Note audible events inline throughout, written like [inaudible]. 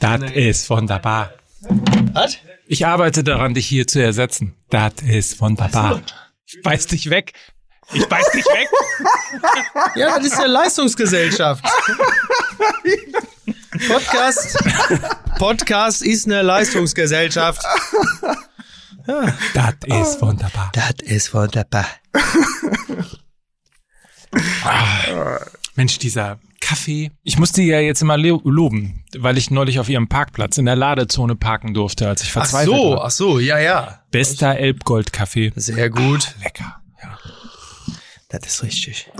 Das ist wunderbar. Was? Ich arbeite daran, dich hier zu ersetzen. Das ist wunderbar. Ich beiß dich weg. Ich beiß dich weg. [laughs] Ja, das ist eine Leistungsgesellschaft. Podcast, Podcast ist eine Leistungsgesellschaft. Das ist wunderbar. Das ist wunderbar. Mensch, dieser Kaffee. Ich musste ja jetzt immer lo- loben, weil ich neulich auf ihrem Parkplatz in der Ladezone parken durfte, als ich Ach verzweifelt so, war. ach so, ja, ja. Bester Elbgold-Kaffee. Sehr gut. Lecker. Das ist richtig.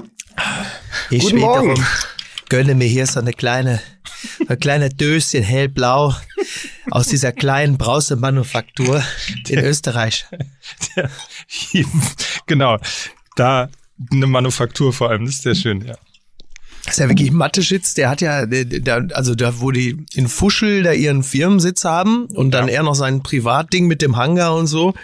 Ich Guten Morgen. wiederum gönne mir hier so eine kleine, ein kleine Döschen hellblau aus dieser kleinen Brausemanufaktur in Österreich. genau. Da eine Manufaktur vor allem, das ist sehr schön, ja. Das ist ja wirklich Mathe-Schitz, der hat ja, der, also da, wo die in Fuschel da ihren Firmensitz haben und dann er noch sein Privatding mit dem Hangar und so,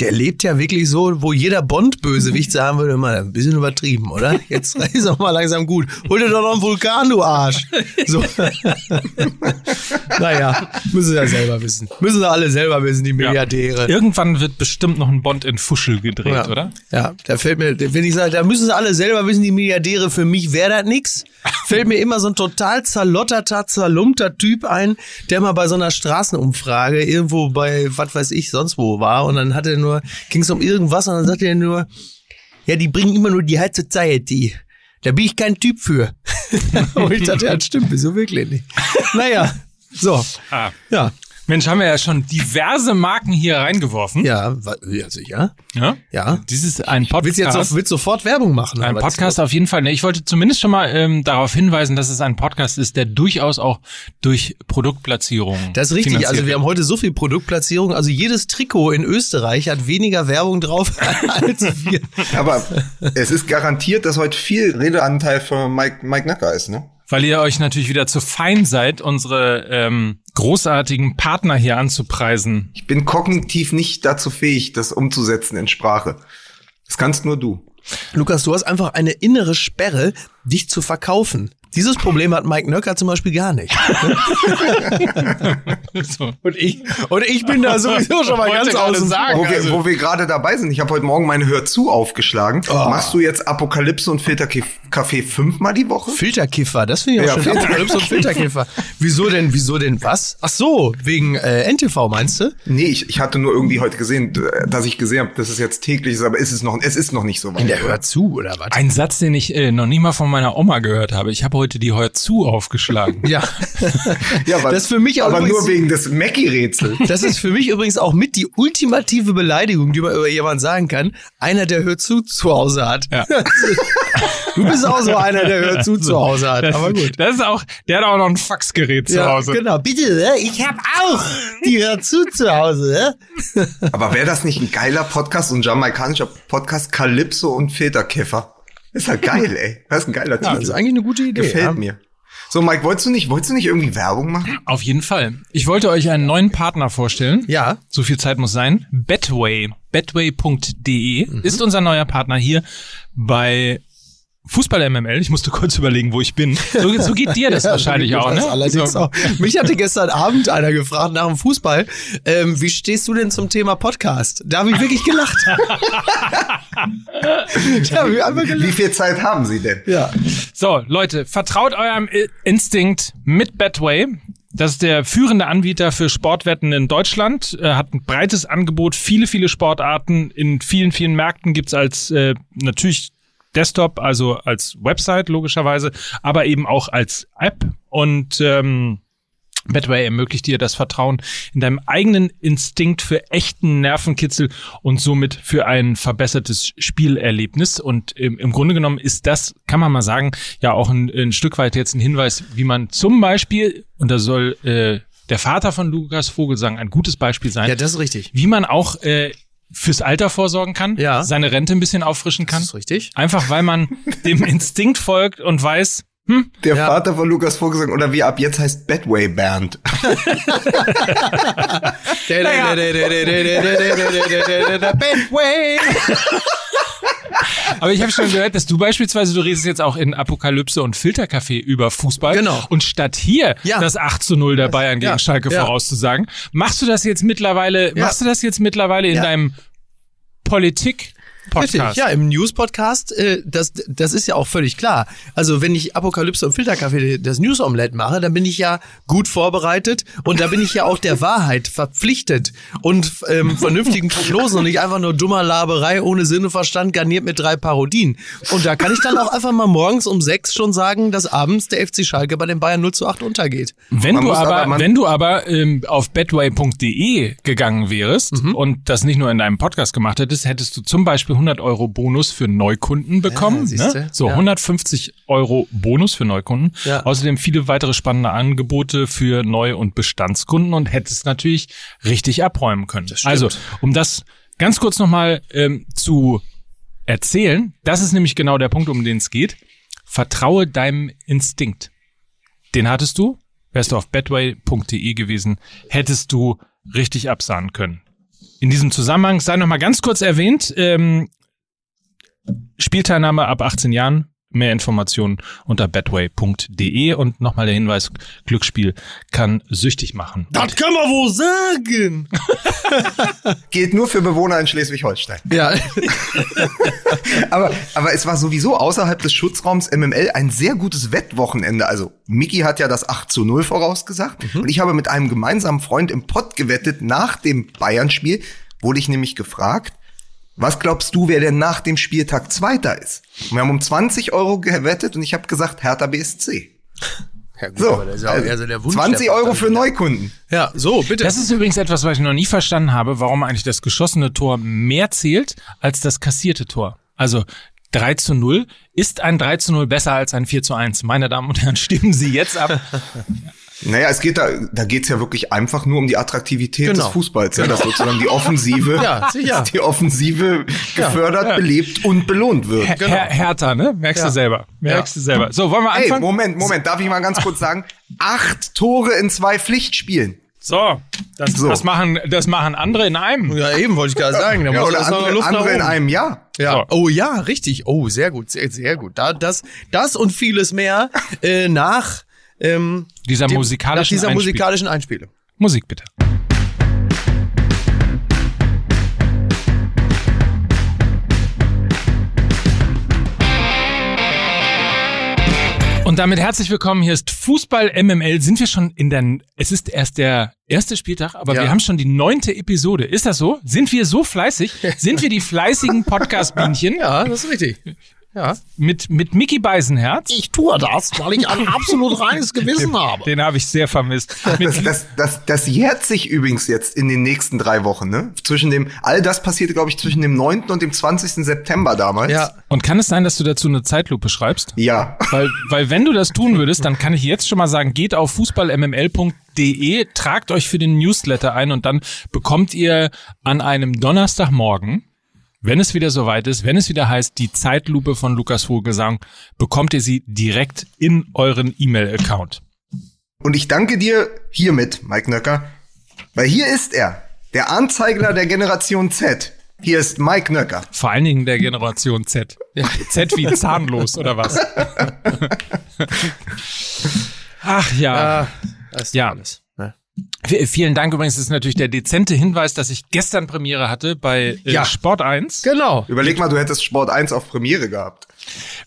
der lebt ja wirklich so, wo jeder Bond-Bösewicht sagen würde, immer ein bisschen übertrieben, oder? Jetzt [laughs] ist auch mal langsam gut. Hol dir doch noch einen Vulkan, du Arsch. So. [laughs] naja, müssen sie ja selber wissen. Müssen sie alle selber wissen, die Milliardäre. Irgendwann wird bestimmt noch ein Bond in Fuschel gedreht, Ja. oder? Ja, da fällt mir, wenn ich sage, da müssen sie alle selber wissen, die Milliardäre, für mich wäre das nix. Fällt mir immer so ein total zerlotterter, zerlumpter Typ ein, der mal bei so einer Straßenumfrage irgendwo bei, was weiß ich, sonst wo war und dann hat er nur, ging es um irgendwas und dann sagte er nur, ja, die bringen immer nur die High Society. Da bin ich kein Typ für. [laughs] und ich dachte, ja, das stimmt, wieso wirklich nicht? Naja, so, Ah. ja, Mensch, haben wir ja schon diverse Marken hier reingeworfen. ja, wa- ja, sicher, Ja. ja. Dies ist ein Podcast. Willst du jetzt auf, willst sofort Werbung machen? Ein? Podcast auf jeden Fall. Ich wollte zumindest schon mal ähm, darauf hinweisen, dass es ein Podcast ist, der durchaus auch durch Produktplatzierungen. Das ist richtig. Also wir haben heute so viel Produktplatzierung. Also jedes Trikot in Österreich hat weniger Werbung drauf [laughs] als wir. Aber es ist garantiert, dass heute viel Redeanteil von Mike, Mike Nacker ist, ne? Weil ihr euch natürlich wieder zu fein seid, unsere ähm, großartigen Partner hier anzupreisen. Ich bin kognitiv nicht dazu fähig, das umzusetzen in Sprache. Das kannst nur du. Lukas, du hast einfach eine innere Sperre, dich zu verkaufen. Dieses Problem hat Mike Nöcker zum Beispiel gar nicht. [laughs] So. Und ich, und ich bin da sowieso schon mal ganz außen sagen. Wo vor. wir, wo wir gerade dabei sind, ich habe heute Morgen meine Hör zu aufgeschlagen. Oh. Machst du jetzt Apokalypse und Filterkaffee fünfmal die Woche? Filterkiffer, das finde ich auch Ja, schön. Apokalypse und Filterkiffer. Wieso denn, wieso denn was? Ach so, wegen äh, NTV meinst du? Nee, ich, ich hatte nur irgendwie heute gesehen, dass ich gesehen habe, dass es jetzt täglich ist, aber ist es noch, es ist noch nicht so weit. Der hört zu, oder was? Ein Satz, den ich äh, noch nie mal von meiner Oma gehört habe. Ich habe heute die Hör zu aufgeschlagen. Ja. Ja, aber, Das ist für mich auch aber übrigens- nur wegen des Mackie-Rätsels. Das ist für mich übrigens auch mit die ultimative Beleidigung, die man über jemanden sagen kann. Einer, der hört zu zu Hause hat. Ja. [laughs] Du bist auch so einer, der hört zu zu Hause hat. Aber gut. Das ist auch, der hat auch noch ein Faxgerät zu Ja, Hause. genau. Bitte, ich hab auch die hört zu zu Hause. Aber wäre das nicht ein geiler Podcast, ein jamaikanischer Podcast, Calypso und Filterkäfer? Ist halt geil, ey. Das ist ein geiler Ja, das ist Titel. eigentlich eine gute Idee. Gefällt ja. mir. So, Mike, wolltest du nicht, wolltest du nicht irgendwie Werbung machen? Auf jeden Fall. Ich wollte euch einen neuen Partner vorstellen. Ja. So viel Zeit muss sein. Betway. Betway.de Mhm. ist unser neuer Partner hier bei Fußball MML. Ich musste kurz überlegen, wo ich bin. So, so geht dir das [laughs] Ja, wahrscheinlich auch, ne? Allerdings so. auch. Mich hatte gestern Abend einer gefragt nach dem Fußball, ähm, wie stehst du denn zum Thema Podcast? Da habe ich wirklich gelacht. [laughs] ich einfach Wie gelacht. viel Zeit haben Sie denn? Ja. So, Leute, vertraut eurem Instinkt mit Betway. Das ist der führende Anbieter für Sportwetten in Deutschland. Er hat ein breites Angebot, viele, viele Sportarten. In vielen, vielen Märkten gibt's als äh, natürlich Desktop, also als Website logischerweise, aber eben auch als App. Und ähm, Betway ermöglicht dir das Vertrauen in deinem eigenen Instinkt für echten Nervenkitzel und somit für ein verbessertes Spielerlebnis. Und im, im Grunde genommen ist das, kann man mal sagen, ja auch ein, ein Stück weit jetzt ein Hinweis, wie man zum Beispiel, und da soll äh, der Vater von Lukas Vogelsang ein gutes Beispiel sein, ja, das ist richtig. wie man auch äh, fürs Alter vorsorgen kann, Ja. seine Rente ein bisschen auffrischen kann. Das ist richtig. Einfach weil man [laughs] dem Instinkt folgt und weiß, hm, Der Ja. Vater von Lukas vorgesagt, oder wie ab jetzt heißt Bedway Band. [laughs] Bedway. [laughs] Aber ich habe schon gehört, dass du beispielsweise, du redest jetzt auch in Apokalypse und Filtercafé über Fußball. Genau. Und statt hier Ja. das 8 zu 0 der Bayern gegen Ja. Schalke Ja. vorauszusagen, machst du das jetzt mittlerweile, machst du das jetzt mittlerweile in deinem Politik Podcast? Richtig, ja, im News-Podcast, äh, das, das ist ja auch völlig klar. Also wenn ich Apokalypse und Filterkaffee das News-Omelette mache, dann bin ich ja gut vorbereitet und da bin ich ja auch der [laughs] Wahrheit verpflichtet und ähm, vernünftigen Prognosen und nicht einfach nur dummer Laberei ohne Sinn und Verstand garniert mit drei Parodien. Und da kann ich dann auch einfach mal morgens um sechs schon sagen, dass abends der FC Schalke bei den Bayern 0 zu 8 untergeht. Wenn Man du aber, aber- wenn du aber ähm, auf betway.de gegangen wärst Mhm. und das nicht nur in deinem Podcast gemacht hättest, hättest du zum Beispiel 100 Euro Bonus für Neukunden bekommen. Ja, ne? So, Ja. 150 Euro Bonus für Neukunden. Ja. Außerdem viele weitere spannende Angebote für Neu- und Bestandskunden und hättest natürlich richtig abräumen können. Also, um das ganz kurz nochmal ähm, zu erzählen, das ist nämlich genau der Punkt, um den es geht. Vertraue deinem Instinkt. Den hattest du, wärst du auf betway.de gewesen, hättest du richtig absahen können. In diesem Zusammenhang sei noch mal ganz kurz erwähnt, ähm, Spielteilnahme ab 18 Jahren, mehr Informationen unter betway.de und nochmal der Hinweis, Glücksspiel kann süchtig machen. Das kann man wohl sagen. [laughs] Gilt nur für Bewohner in Schleswig-Holstein. Ja, [laughs] Aber, aber es war sowieso außerhalb des Schutzraums MML ein sehr gutes Wettwochenende. Also Miki hat ja das 8 zu 0 vorausgesagt. Und ich habe mit einem gemeinsamen Freund im Pott gewettet nach dem Bayern-Spiel. Wurde ich nämlich gefragt, was glaubst du, wer denn nach dem Spieltag Zweiter ist? Wir haben um 20 Euro gewettet und ich habe gesagt Hertha BSC. ja gut, So, aber das ist ja auch eher so der Wunsch 20 der Euro für Fantasie. Neukunden. Ja, so, bitte. Das ist übrigens etwas, was ich noch nie verstanden habe, warum eigentlich das geschossene Tor mehr zählt als das kassierte Tor. Also 3 zu 0. Ist ein 3 zu 0 besser als ein 4 zu 1? Meine Damen und Herren, stimmen Sie jetzt ab. [laughs] Naja, es geht da, da geht's ja wirklich einfach nur um die Attraktivität Genau. des Fußballs, ja, dass sozusagen die Offensive, [laughs] Ja, sicher. die Offensive gefördert, belebt und belohnt wird. Her Her Hertha, ne? Merkst du selber. Merkst du selber. So, wollen wir Ey, anfangen? Moment, Moment, darf ich mal ganz kurz sagen? Acht Tore in zwei Pflichtspielen. So, das, So. Das, machen, das machen andere in einem. Ja, eben wollte ich gerade [laughs] sagen. Da Ja, oder andere, Luft andere in einem Jahr. Ja. So. Oh ja, richtig. Oh, sehr gut, sehr, sehr gut. Da, das, das und vieles mehr äh, nach ähm, Dieser dem- musikalischen nach dieser Einspiel- musikalischen Einspielung. Musik bitte. Und damit herzlich willkommen. Hier ist Fußball MML. Sind wir schon in der, es ist erst der erste Spieltag, aber Ja. wir haben schon die neunte Episode. Ist das so? Sind wir so fleißig? Sind wir die fleißigen Podcast-Bienchen [laughs] Ja, das ist richtig. Ja. mit, mit Mickey Beisenherz? Ich tue das, weil ich ein [laughs] absolut reines Gewissen habe. Den habe ich sehr vermisst. Das, das, das, das jährt sich übrigens jetzt in den nächsten drei Wochen, ne? Zwischen dem, all das passierte, glaube ich, zwischen dem 9. und dem 20. September damals. Ja. und kann es sein, dass du dazu eine Zeitlupe schreibst? Ja. Weil, weil wenn du das tun würdest, dann kann ich jetzt schon mal sagen, geht auf fußballmml.de, tragt euch für den Newsletter ein und dann bekommt ihr an einem Donnerstagmorgen, wenn es wieder soweit ist, wenn es wieder heißt, die Zeitlupe von Lukas Vogelsang, bekommt ihr sie direkt in euren E-Mail-Account. Und ich danke dir hiermit, Mike Nöcker, weil hier ist er, der Anzeigler der Generation Z. Hier ist Mike Nöcker. Vor allen Dingen der Generation Z. Z wie [laughs] zahnlos oder was? [laughs] Ach ja. Ja, das ist Ja. alles. V- Vielen Dank übrigens. Das ist natürlich der dezente Hinweis, dass ich gestern Premiere hatte bei äh, Ja. Sport 1 Genau. Überleg mal, du hättest Sport 1 auf Premiere gehabt.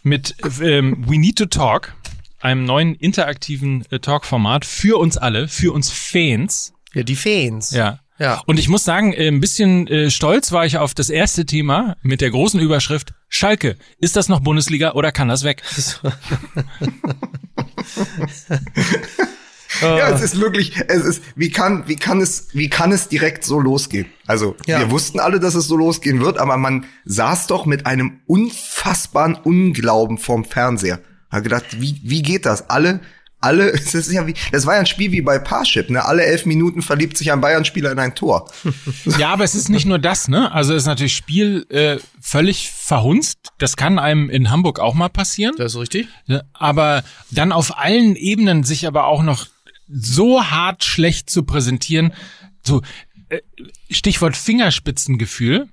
mit ähm, We Need to Talk, einem neuen interaktiven äh, Talk-Format für uns alle, für uns Fans. Ja, die Fans. Ja. Ja. Und ich muss sagen, äh, ein bisschen äh, stolz war ich auf das erste Thema mit der großen Überschrift Schalke. Ist das noch Bundesliga oder kann das weg? [laughs] [laughs] Ja, es ist wirklich, es ist, wie kann, wie kann es, wie kann es direkt so losgehen? Also, Ja. wir wussten alle, dass es so losgehen wird, aber man saß doch mit einem unfassbaren Unglauben vorm Fernseher. Hat gedacht, wie, wie geht das? Alle, alle, [laughs] es ist ja wie, das war ja ein Spiel wie bei Parship, ne? Alle elf Minuten verliebt sich ein Bayern-Spieler in ein Tor. [laughs] Ja, aber es ist nicht nur das, ne? Also es ist natürlich Spiel äh, völlig verhunzt. Das kann einem in Hamburg auch mal passieren. Das ist richtig. Ja, aber dann auf allen Ebenen sich aber auch noch so hart schlecht zu präsentieren, so äh, Stichwort Fingerspitzengefühl.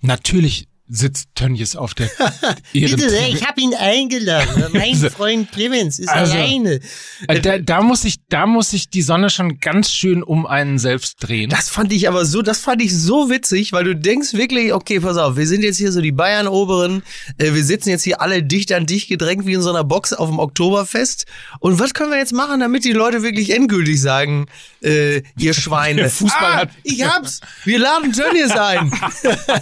Natürlich sitzt Tönnies auf der [laughs] Bitte, sehr, ich habe ihn eingeladen. [laughs] Mein Also- Freund Clemens ist Also- alleine. Äh, da, da muss ich, da muss sich die Sonne schon ganz schön um einen selbst drehen. Das fand ich aber so, das fand ich so witzig, weil du denkst wirklich, okay, pass auf, wir sind jetzt hier so die Bayern-Oberen, äh, wir sitzen jetzt hier alle dicht an dicht gedrängt wie in so einer Box auf dem Oktoberfest. Und was können wir jetzt machen, damit die Leute wirklich endgültig sagen, äh, ihr Schweine. [laughs] Fußball ah, hat- Ich hab's! Wir laden Tönnies ein.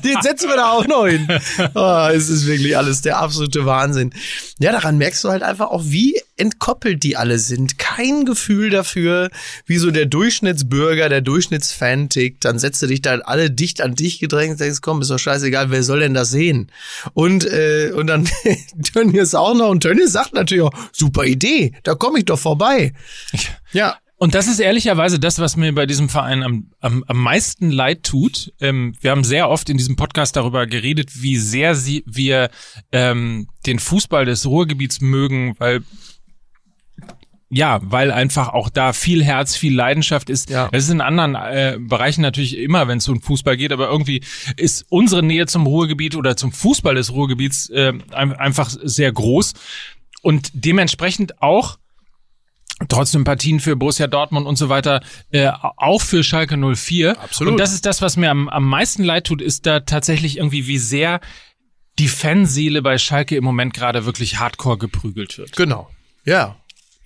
Den setzen wir da auch noch hin. Oh, [laughs] es ist wirklich alles der absolute Wahnsinn. Ja, daran merkst du halt einfach auch, wie entkoppelt die alle sind. Kein Gefühl dafür, wie so der Durchschnittsbürger, der Durchschnittsfan tickt. Dann setzt du dich da alle dicht an dich gedrängt, denkst, komm, ist doch scheißegal, wer soll denn das sehen? Und, äh, und dann [laughs] Tönnies auch noch. Und Tönnies sagt natürlich auch, super Idee, da komme ich doch vorbei. Ja. Und das ist ehrlicherweise das, was mir bei diesem Verein am, am, am meisten leid tut. Ähm, wir haben sehr oft in diesem Podcast darüber geredet, wie sehr sie, wir ähm, den Fußball des Ruhrgebiets mögen, weil ja, weil einfach auch da viel Herz, viel Leidenschaft ist. Ja. Das ist in anderen äh, Bereichen natürlich immer, wenn es um Fußball geht, aber irgendwie ist unsere Nähe zum Ruhrgebiet oder zum Fußball des Ruhrgebiets äh, ein- einfach sehr groß und dementsprechend auch trotzdem Partien für Borussia Dortmund und so weiter, äh, auch für Schalke 04. Absolut. Und das ist das, was mir am, am meisten leid tut, ist da tatsächlich irgendwie, wie sehr die Fanseele bei Schalke im Moment gerade wirklich hardcore geprügelt wird. Genau. Ja.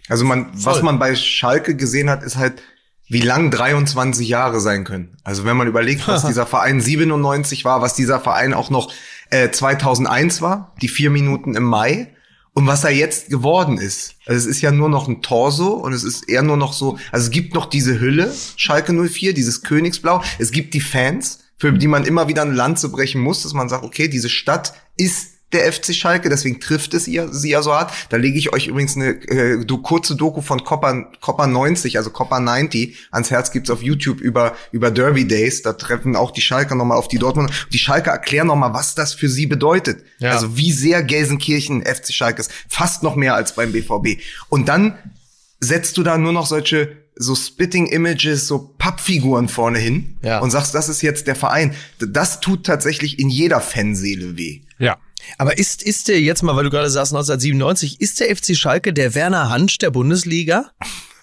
Also man, was Voll. man bei Schalke gesehen hat, ist halt, wie lang 23 Jahre sein können. Also wenn man überlegt, was [laughs] dieser Verein 97 war, was dieser Verein auch noch äh, 2001 war, die vier Minuten im Mai und was er jetzt geworden ist. Also es ist ja nur noch ein Torso und es ist eher nur noch so, also es gibt noch diese Hülle, Schalke 04, dieses Königsblau, es gibt die Fans, für die man immer wieder eine Lanze brechen muss, dass man sagt, okay, diese Stadt ist der FC Schalke, deswegen trifft es ihr, sie ja so hart. Da lege ich euch übrigens eine äh, do, kurze Doku von Copper, Copper 90, also Copper 90, ans Herz gibt's auf YouTube über, über Derby Days. Da treffen auch die Schalker nochmal auf die Dortmund. Die Schalker erklären nochmal, was das für sie bedeutet. Ja. Also wie sehr Gelsenkirchen FC Schalke ist. Fast noch mehr als beim BVB. Und dann setzt du da nur noch solche so Spitting Images, so Pappfiguren vorne hin Ja. und sagst, das ist jetzt der Verein. Das tut tatsächlich in jeder Fanseele weh. Ja. Aber ist, ist der jetzt mal, weil du gerade sagst 1997, ist der FC Schalke der Werner Hansch der Bundesliga?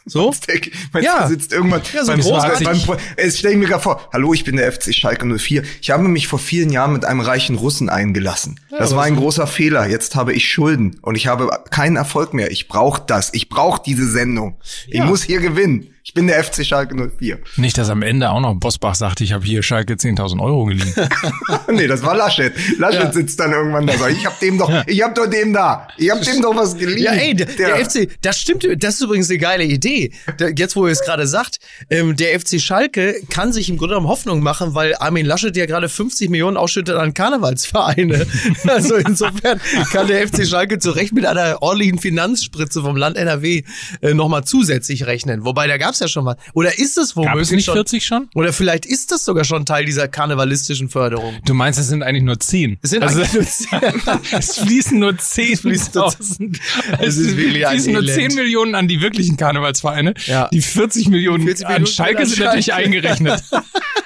So? [laughs] Man Ja. sitzt irgendwann Ja, so beim, beim, stell ich mir gerade vor, hallo, ich bin der FC Schalke 04. Ich habe mich vor vielen Jahren mit einem reichen Russen eingelassen. das war ein großer Fehler. Jetzt habe ich Schulden und ich habe keinen Erfolg mehr. Ich brauche das. Ich brauche diese Sendung. Ich Ja. muss hier gewinnen. Ich bin der FC Schalke 04. Nicht, dass am Ende auch noch Bosbach sagt, ich habe hier Schalke 10.000 Euro geliehen. [laughs] nee, das war Laschet. Laschet sitzt dann irgendwann da. so, Ich hab dem doch, ich hab doch dem da. Ich hab dem doch was geliehen. Ja, ey, der, der FC, das stimmt, das ist übrigens eine geile Idee. Jetzt, wo ihr es gerade sagt, ähm, der FC Schalke kann sich im Grunde genommen Hoffnung machen, weil Armin Laschet ja gerade 50 Millionen ausschüttet an Karnevalsvereine. [laughs] also insofern kann der FC Schalke zu Recht mit einer ordentlichen Finanzspritze vom Land NRW äh, nochmal zusätzlich rechnen. Wobei, da gab's ja schon was. Oder ist es Gab womöglich es nicht schon? 40 schon? Oder vielleicht ist das sogar schon Teil dieser karnevalistischen Förderung. Du meinst, es sind eigentlich nur 10. Es sind also, eigentlich nur 10. [laughs] es fließen nur [laughs] 10 fließen nur tausend. Es ist wirklich ein fließen nur Elend. 10 Millionen an die wirklichen Karnevalsvereine. Ja. Die 40 Millionen 40 an Millionen Schalke an sind natürlich Schalke. eingerechnet.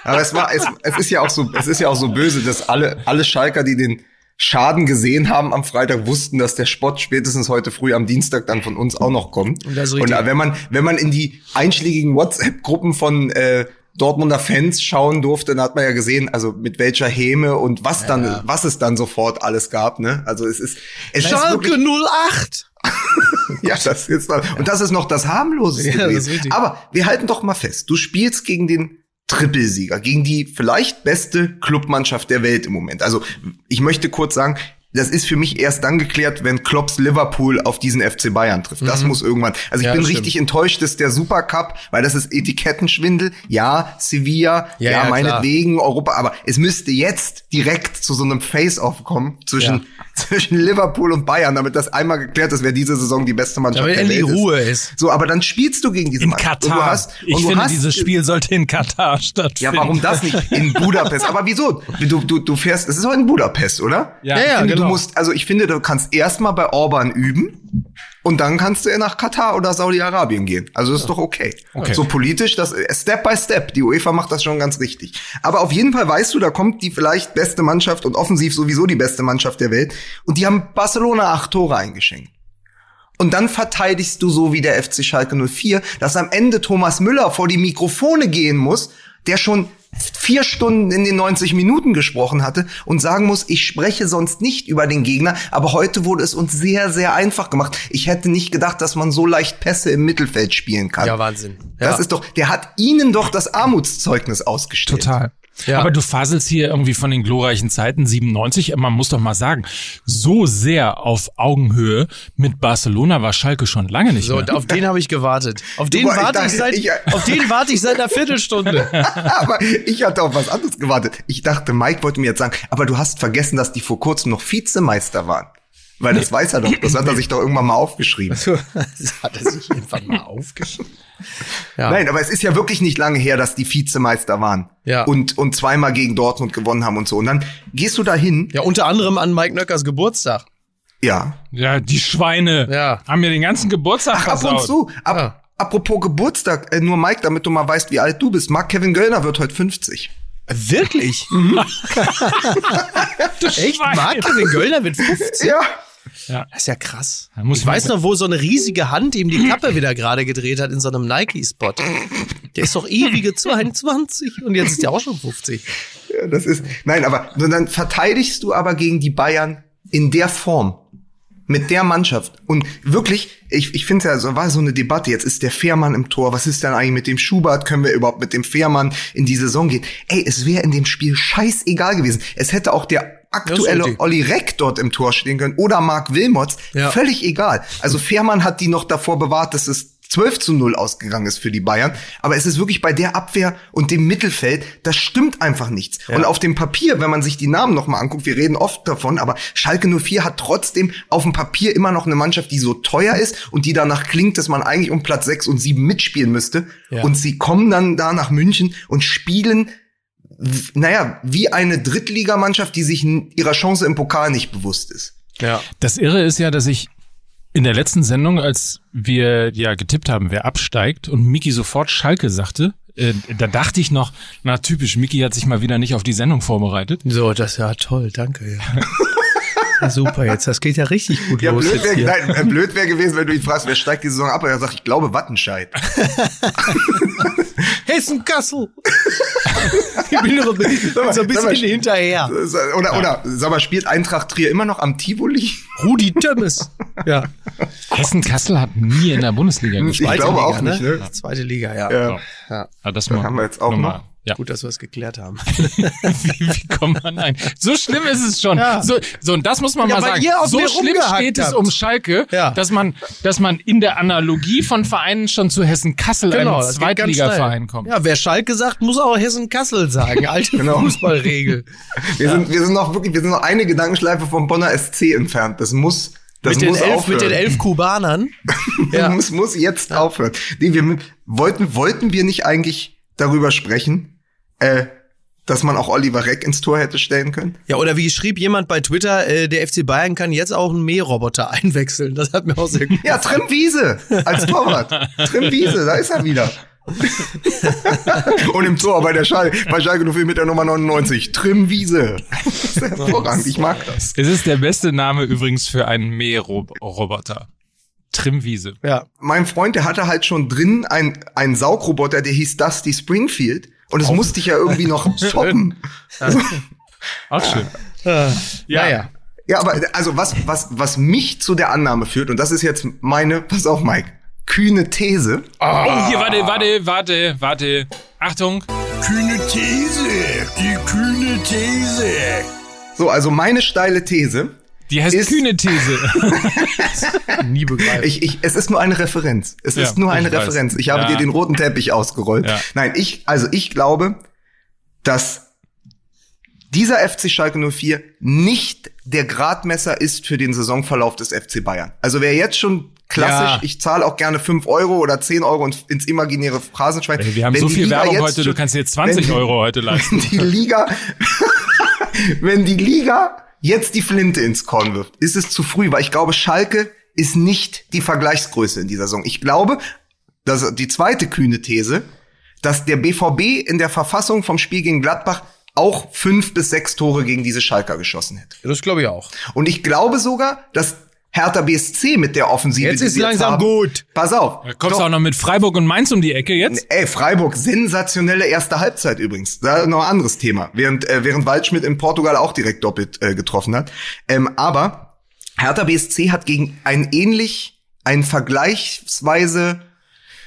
Aber es war, es, es ist ja auch so, es ist ja auch so böse, dass alle, alle Schalker, die den Schaden gesehen haben am Freitag, wussten, dass der Spott spätestens heute früh am Dienstag dann von uns auch noch kommt. Und ist Und wenn man, wenn man in die einschlägigen WhatsApp-Gruppen von äh, Dortmunder Fans schauen durfte, dann hat man ja gesehen, also mit welcher Häme und was dann, was es dann sofort alles gab, ne? Also es ist, es ist Schalke wirklich, 08! [laughs] ja, das ist noch, und das ist noch das harmloseste Ja, das ist. Aber wir halten doch mal fest, du spielst gegen den Trippelsieger, gegen die vielleicht beste Clubmannschaft der Welt im Moment. Also, ich möchte kurz sagen, das ist für mich erst dann geklärt, wenn Klopps Liverpool auf diesen FC Bayern trifft. Das muss irgendwann. Also ich Mhm. Ja, bin richtig enttäuscht, dass der Supercup, weil das ist Etikettenschwindel. Ja, Sevilla, Ja, ja, ja, meinetwegen Europa, aber es müsste jetzt direkt zu so einem Face-Off kommen zwischen, [laughs] zwischen Liverpool und Bayern, damit das einmal geklärt ist, wer diese Saison die beste Mannschaft Damit der endlich Welt Ruhe ist. ist. So, aber dann spielst du gegen diese In Mannschaft. Und Katar. du hast, ich und du finde, hast, dieses Spiel sollte in Katar stattfinden. Ja, warum das nicht in [laughs] Budapest? Aber wieso? Du, du, du fährst, es ist heute in Budapest, oder? Ja, ja, genau. du musst, also ich finde, du kannst erstmal bei Orban üben. Und dann kannst du ja nach Katar oder Saudi-Arabien gehen. Also ist doch okay. Okay. So politisch, das Step by Step. Die UEFA macht das schon ganz richtig. Aber auf jeden Fall weißt du, da kommt die vielleicht beste Mannschaft und offensiv sowieso die beste Mannschaft der Welt. Und die haben Barcelona acht Tore eingeschenkt. Und dann verteidigst du so wie der FC Schalke 04, dass am Ende Thomas Müller vor die Mikrofone gehen muss, der schon vier Stunden in den 90 Minuten gesprochen hatte und sagen muss, ich spreche sonst nicht über den Gegner, aber heute wurde es uns sehr, sehr einfach gemacht. Ich hätte nicht gedacht, dass man so leicht Pässe im Mittelfeld spielen kann. Ja, Wahnsinn. Das ist doch, der hat ihnen doch das Armutszeugnis ausgestellt. Total. Ja. Aber du faselst hier irgendwie von den glorreichen Zeiten 97. Man muss doch mal sagen, so sehr auf Augenhöhe mit Barcelona war Schalke schon lange nicht So, mehr. und auf den habe ich gewartet. Auf den Boah, ich warte ich, dachte, seit, ich- auf den warte ich seit einer Viertelstunde. [laughs] aber ich hatte auf was anderes gewartet. Ich dachte, Mike wollte mir jetzt sagen, aber du hast vergessen, dass die vor kurzem noch Vizemeister waren. Weil das weiß er doch. Das hat er sich [laughs] doch irgendwann mal aufgeschrieben. [laughs] das hat er sich einfach mal aufgeschrieben. Ja. Nein, aber es ist ja wirklich nicht lange her, dass die Vizemeister waren. Ja. Und, und zweimal gegen Dortmund gewonnen haben und so. Und dann gehst du dahin. ja, unter anderem an Mike Nöckers Geburtstag. Ja. ja, die Schweine Ja. haben mir den ganzen Geburtstag Ach, ab versaut. und zu. Ab, Ja. Apropos Geburtstag, äh, nur Mike, damit du mal weißt, wie alt du bist. Mark Kevin Göllner wird heute 50. Wirklich? [laughs] Echt? Schwein. Mark Kevin Göllner wird 50? Ja. Das ist ja krass. Ich ich weiß noch, wo so eine riesige Hand ihm die Kappe wieder gerade gedreht hat in so einem Nike-Spot. Der ist doch ewige 22 und jetzt ist der auch schon 50. Ja, das ist, nein, aber dann verteidigst du aber gegen die Bayern in der Form. Mit der Mannschaft. Und wirklich, ich, ich finde ja, so war so eine Debatte. Jetzt ist der Fährmann im Tor. Was ist denn eigentlich mit dem Schubert? Können wir überhaupt mit dem Fährmann in die Saison gehen? Ey, es wäre in dem Spiel scheißegal gewesen. Es hätte auch der aktuelle. Olli Reck dort im Tor stehen können oder Marc Wilmots. Ja. Völlig egal. Also Fährmann hat die noch davor bewahrt, dass es 12 zu 0 ausgegangen ist für die Bayern. Aber es ist wirklich bei der Abwehr und dem Mittelfeld, das stimmt einfach nichts. Und auf dem Papier, wenn man sich die Namen nochmal anguckt, wir reden oft davon, aber Schalke 04 hat trotzdem auf dem Papier immer noch eine Mannschaft, die so teuer ist und die danach klingt, dass man eigentlich um Platz 6 und 7 mitspielen müsste. Ja. Und sie kommen dann da nach München und spielen naja, wie eine Drittligamannschaft, die sich ihrer Chance im Pokal nicht bewusst ist. Ja. Das Irre ist ja, dass ich in der letzten Sendung, als wir ja getippt haben, wer absteigt und Miki sofort Schalke sagte, äh, da dachte ich noch, na typisch, Miki hat sich mal wieder nicht auf die Sendung vorbereitet. So, das ist ja toll, danke. Ja. Ja, super, jetzt, das geht ja richtig gut Ja, los blöd jetzt wäre hier. nein, äh, wär gewesen, wenn du ihn fragst, wer steigt die Saison ab? Und er sagt, ich glaube Wattenscheid. [laughs] Hessen-Kassel. [laughs] ich bin noch bin so ein bisschen mal, hinterher. Oder, oder, sag mal, spielt Eintracht Trier immer noch am Tivoli? Rudi Tömmes. Ja. Hessen-Kassel hat nie in der Bundesliga gespielt. Ich glaube auch Liga, nicht, ne? Zweite Liga, ja. Ja. ja. Ah, das Das haben wir jetzt auch noch. Ja. Gut, dass wir es geklärt haben. [laughs] wie, wie kommt man ein? So schlimm ist es schon. Ja. So, so, und das muss man Ja, mal sagen. So schlimm steht es habt. um Schalke, Ja. dass man, dass man in der Analogie von Vereinen schon zu Hessen-Kassel, einem Genau, ganz Zweitligaverein kommt. Ja, wer Schalke sagt, muss auch Hessen-Kassel sagen. Alte Genau. Fußballregel. [laughs] Wir sind, wir sind noch wirklich, wir sind noch eine Gedankenschleife vom Bonner SC entfernt. Das muss, das Mit den, muss elf, aufhören. mit den elf Kubanern. [laughs] ja. muss, muss jetzt aufhören. Nee, wir wollten, wollten wir nicht eigentlich darüber sprechen, äh, dass man auch Oliver Reck ins Tor hätte stellen können? Ja, oder wie schrieb jemand bei Twitter, äh, der FC Bayern kann jetzt auch einen Mähroboter [laughs] einwechseln. Das hat mir auch sehr gut Ja, Trim Wiese als Torwart. Trim Wiese, da ist er wieder. [laughs] Und im Tor bei der Schalke, bei Schalke 04 mit der Nummer 99. Trim Wiese. [laughs] Das ist hervorragend, ich mag das. Es ist der beste Name übrigens für einen Mähroboter. Trimwiese. Ja. Mein Freund, der hatte halt schon drin einen, einen Saugroboter, der hieß Dusty Springfield. Und das musste ich ja irgendwie noch [laughs] toppen. Auch schön. Äh, ja. ja. Ja, aber also was, was, was mich zu der Annahme führt, und das ist jetzt meine, pass auf, Mike, kühne These. Oh, hier, warte, warte, warte, warte. Achtung. Kühne These. Die kühne These. So, also meine steile These. Die heißt Ist- kühne These. [laughs] Nie begreifen. Ich, ich, es ist nur eine Referenz. Es Ja, ist nur eine ich. Referenz. Ich habe Ja. dir den roten Teppich ausgerollt. Ja. Nein, ich, also ich glaube, dass dieser FC Schalke 04 nicht der Gradmesser ist für den Saisonverlauf des FC Bayern. Also wer jetzt schon klassisch, Ja. ich zahle auch gerne 5 Euro oder 10 Euro ins, ins imaginäre Phrasenschwein. Wir haben Wenn so viel Liga Werbung heute, du kannst dir wenn 20 die- Euro heute [laughs] leisten. [laughs] Wenn die Liga, wenn die Liga jetzt die Flinte ins Korn wirft, ist es zu früh, weil ich glaube, Schalke ist nicht die Vergleichsgröße in dieser Saison. Ich glaube, dass die zweite kühne These, dass der BVB in der Verfassung vom Spiel gegen Gladbach auch fünf bis sechs Tore gegen diese Schalker geschossen hätte. Das glaube ich auch. Und ich glaube sogar, dass Hertha BSC mit der Offensive, Jetzt die ist sie langsam haben, gut. Pass auf. Da kommst du auch noch mit Freiburg und Mainz um die Ecke jetzt? Ey, Freiburg, sensationelle erste Halbzeit übrigens. Da noch ein anderes Thema. Während, äh, während Waldschmidt in Portugal auch direkt doppelt äh, getroffen hat. Ähm, aber Hertha BSC hat gegen ein ähnlich, ein vergleichsweise,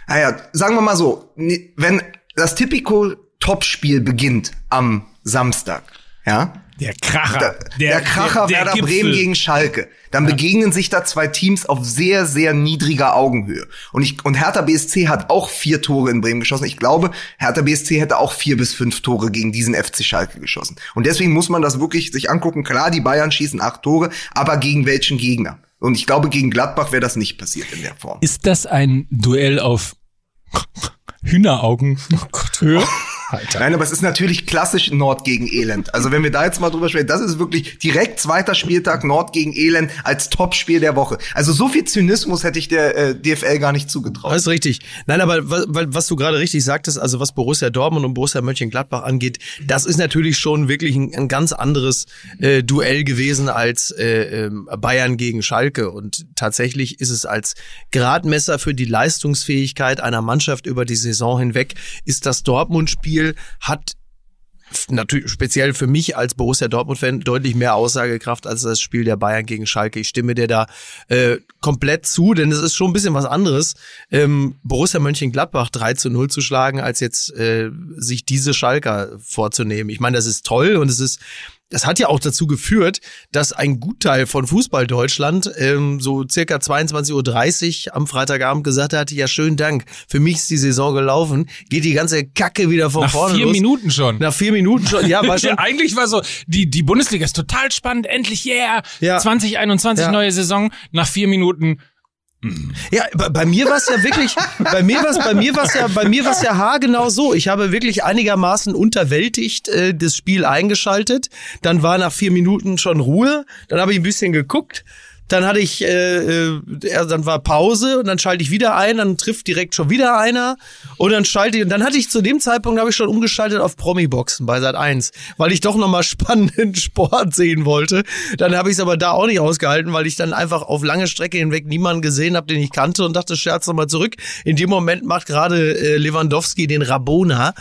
naja, sagen wir mal so, ni- wenn das Tipico Topspiel beginnt am Samstag, ja, Der Kracher. da, der, Kracher der Werder Gipfel. Bremen gegen Schalke. Dann begegnen sich da zwei Teams auf sehr, sehr niedriger Augenhöhe. Und ich, und Hertha BSC hat auch vier Tore in Bremen geschossen. Ich glaube, Hertha BSC hätte auch vier bis fünf Tore gegen diesen FC Schalke geschossen. Und deswegen muss man das wirklich sich angucken. Klar, die Bayern schießen acht Tore, aber gegen welchen Gegner? Und ich glaube, gegen Gladbach wäre das nicht passiert in der Form. Ist das ein Duell auf Hühneraugen? Oh Gott, Höhe? [laughs] Nein, aber es ist natürlich klassisch Nord gegen Elend. Also wenn wir da jetzt mal drüber sprechen, das ist wirklich direkt zweiter Spieltag Nord gegen Elend als Topspiel der Woche. Also so viel Zynismus hätte ich der äh, DFL gar nicht zugetraut. Das ist richtig. Nein, aber was, was du gerade richtig sagtest, also was Borussia Dortmund und Borussia Mönchengladbach angeht, das ist natürlich schon wirklich ein, ein ganz anderes äh, Duell gewesen als äh, ähm, Bayern gegen Schalke. Und tatsächlich ist es als Gradmesser für die Leistungsfähigkeit einer Mannschaft über die Saison hinweg, ist das Dortmund-Spiel hat natürlich speziell für mich als Borussia Dortmund-Fan deutlich mehr Aussagekraft als das Spiel der Bayern gegen Schalke. Ich stimme dir da äh, komplett zu, denn es ist schon ein bisschen was anderes, ähm, Borussia Mönchengladbach 3 zu 0 zu schlagen, als jetzt äh, sich diese Schalker vorzunehmen. Ich meine, das ist toll und es ist das hat ja auch dazu geführt, dass ein Gutteil von Fußball Deutschland ähm, so circa 22.30 Uhr am Freitagabend gesagt hat, ja, schönen Dank, für mich ist die Saison gelaufen, geht die ganze Kacke wieder von Nach vorne vier los. Minuten schon. Nach vier Minuten schon, ja, [laughs] war schon. Eigentlich war so, die, die Bundesliga ist total spannend, endlich, yeah, Ja. 2021 Ja. neue Saison, nach vier Minuten, Ja, bei, mir war es ja wirklich, bei mir war bei mir war's ja, bei mir war's ja haargenau so. Ich habe wirklich einigermaßen unterwältigt äh, das Spiel eingeschaltet. Dann war nach vier Minuten schon Ruhe. Dann habe ich ein bisschen geguckt. Dann hatte ich, äh, äh, dann war Pause und dann schalte ich wieder ein, dann trifft direkt schon wieder einer und dann schalte ich, und dann hatte ich zu dem Zeitpunkt, habe ich schon umgeschaltet auf Promi-Boxen bei Sat 1, weil ich doch nochmal [laughs] spannenden Sport sehen wollte. Dann habe ich es aber da auch nicht ausgehalten, weil ich dann einfach auf lange Strecke hinweg niemanden gesehen habe, den ich kannte und dachte, scherz nochmal zurück. In dem Moment macht gerade äh, Lewandowski den Rabona.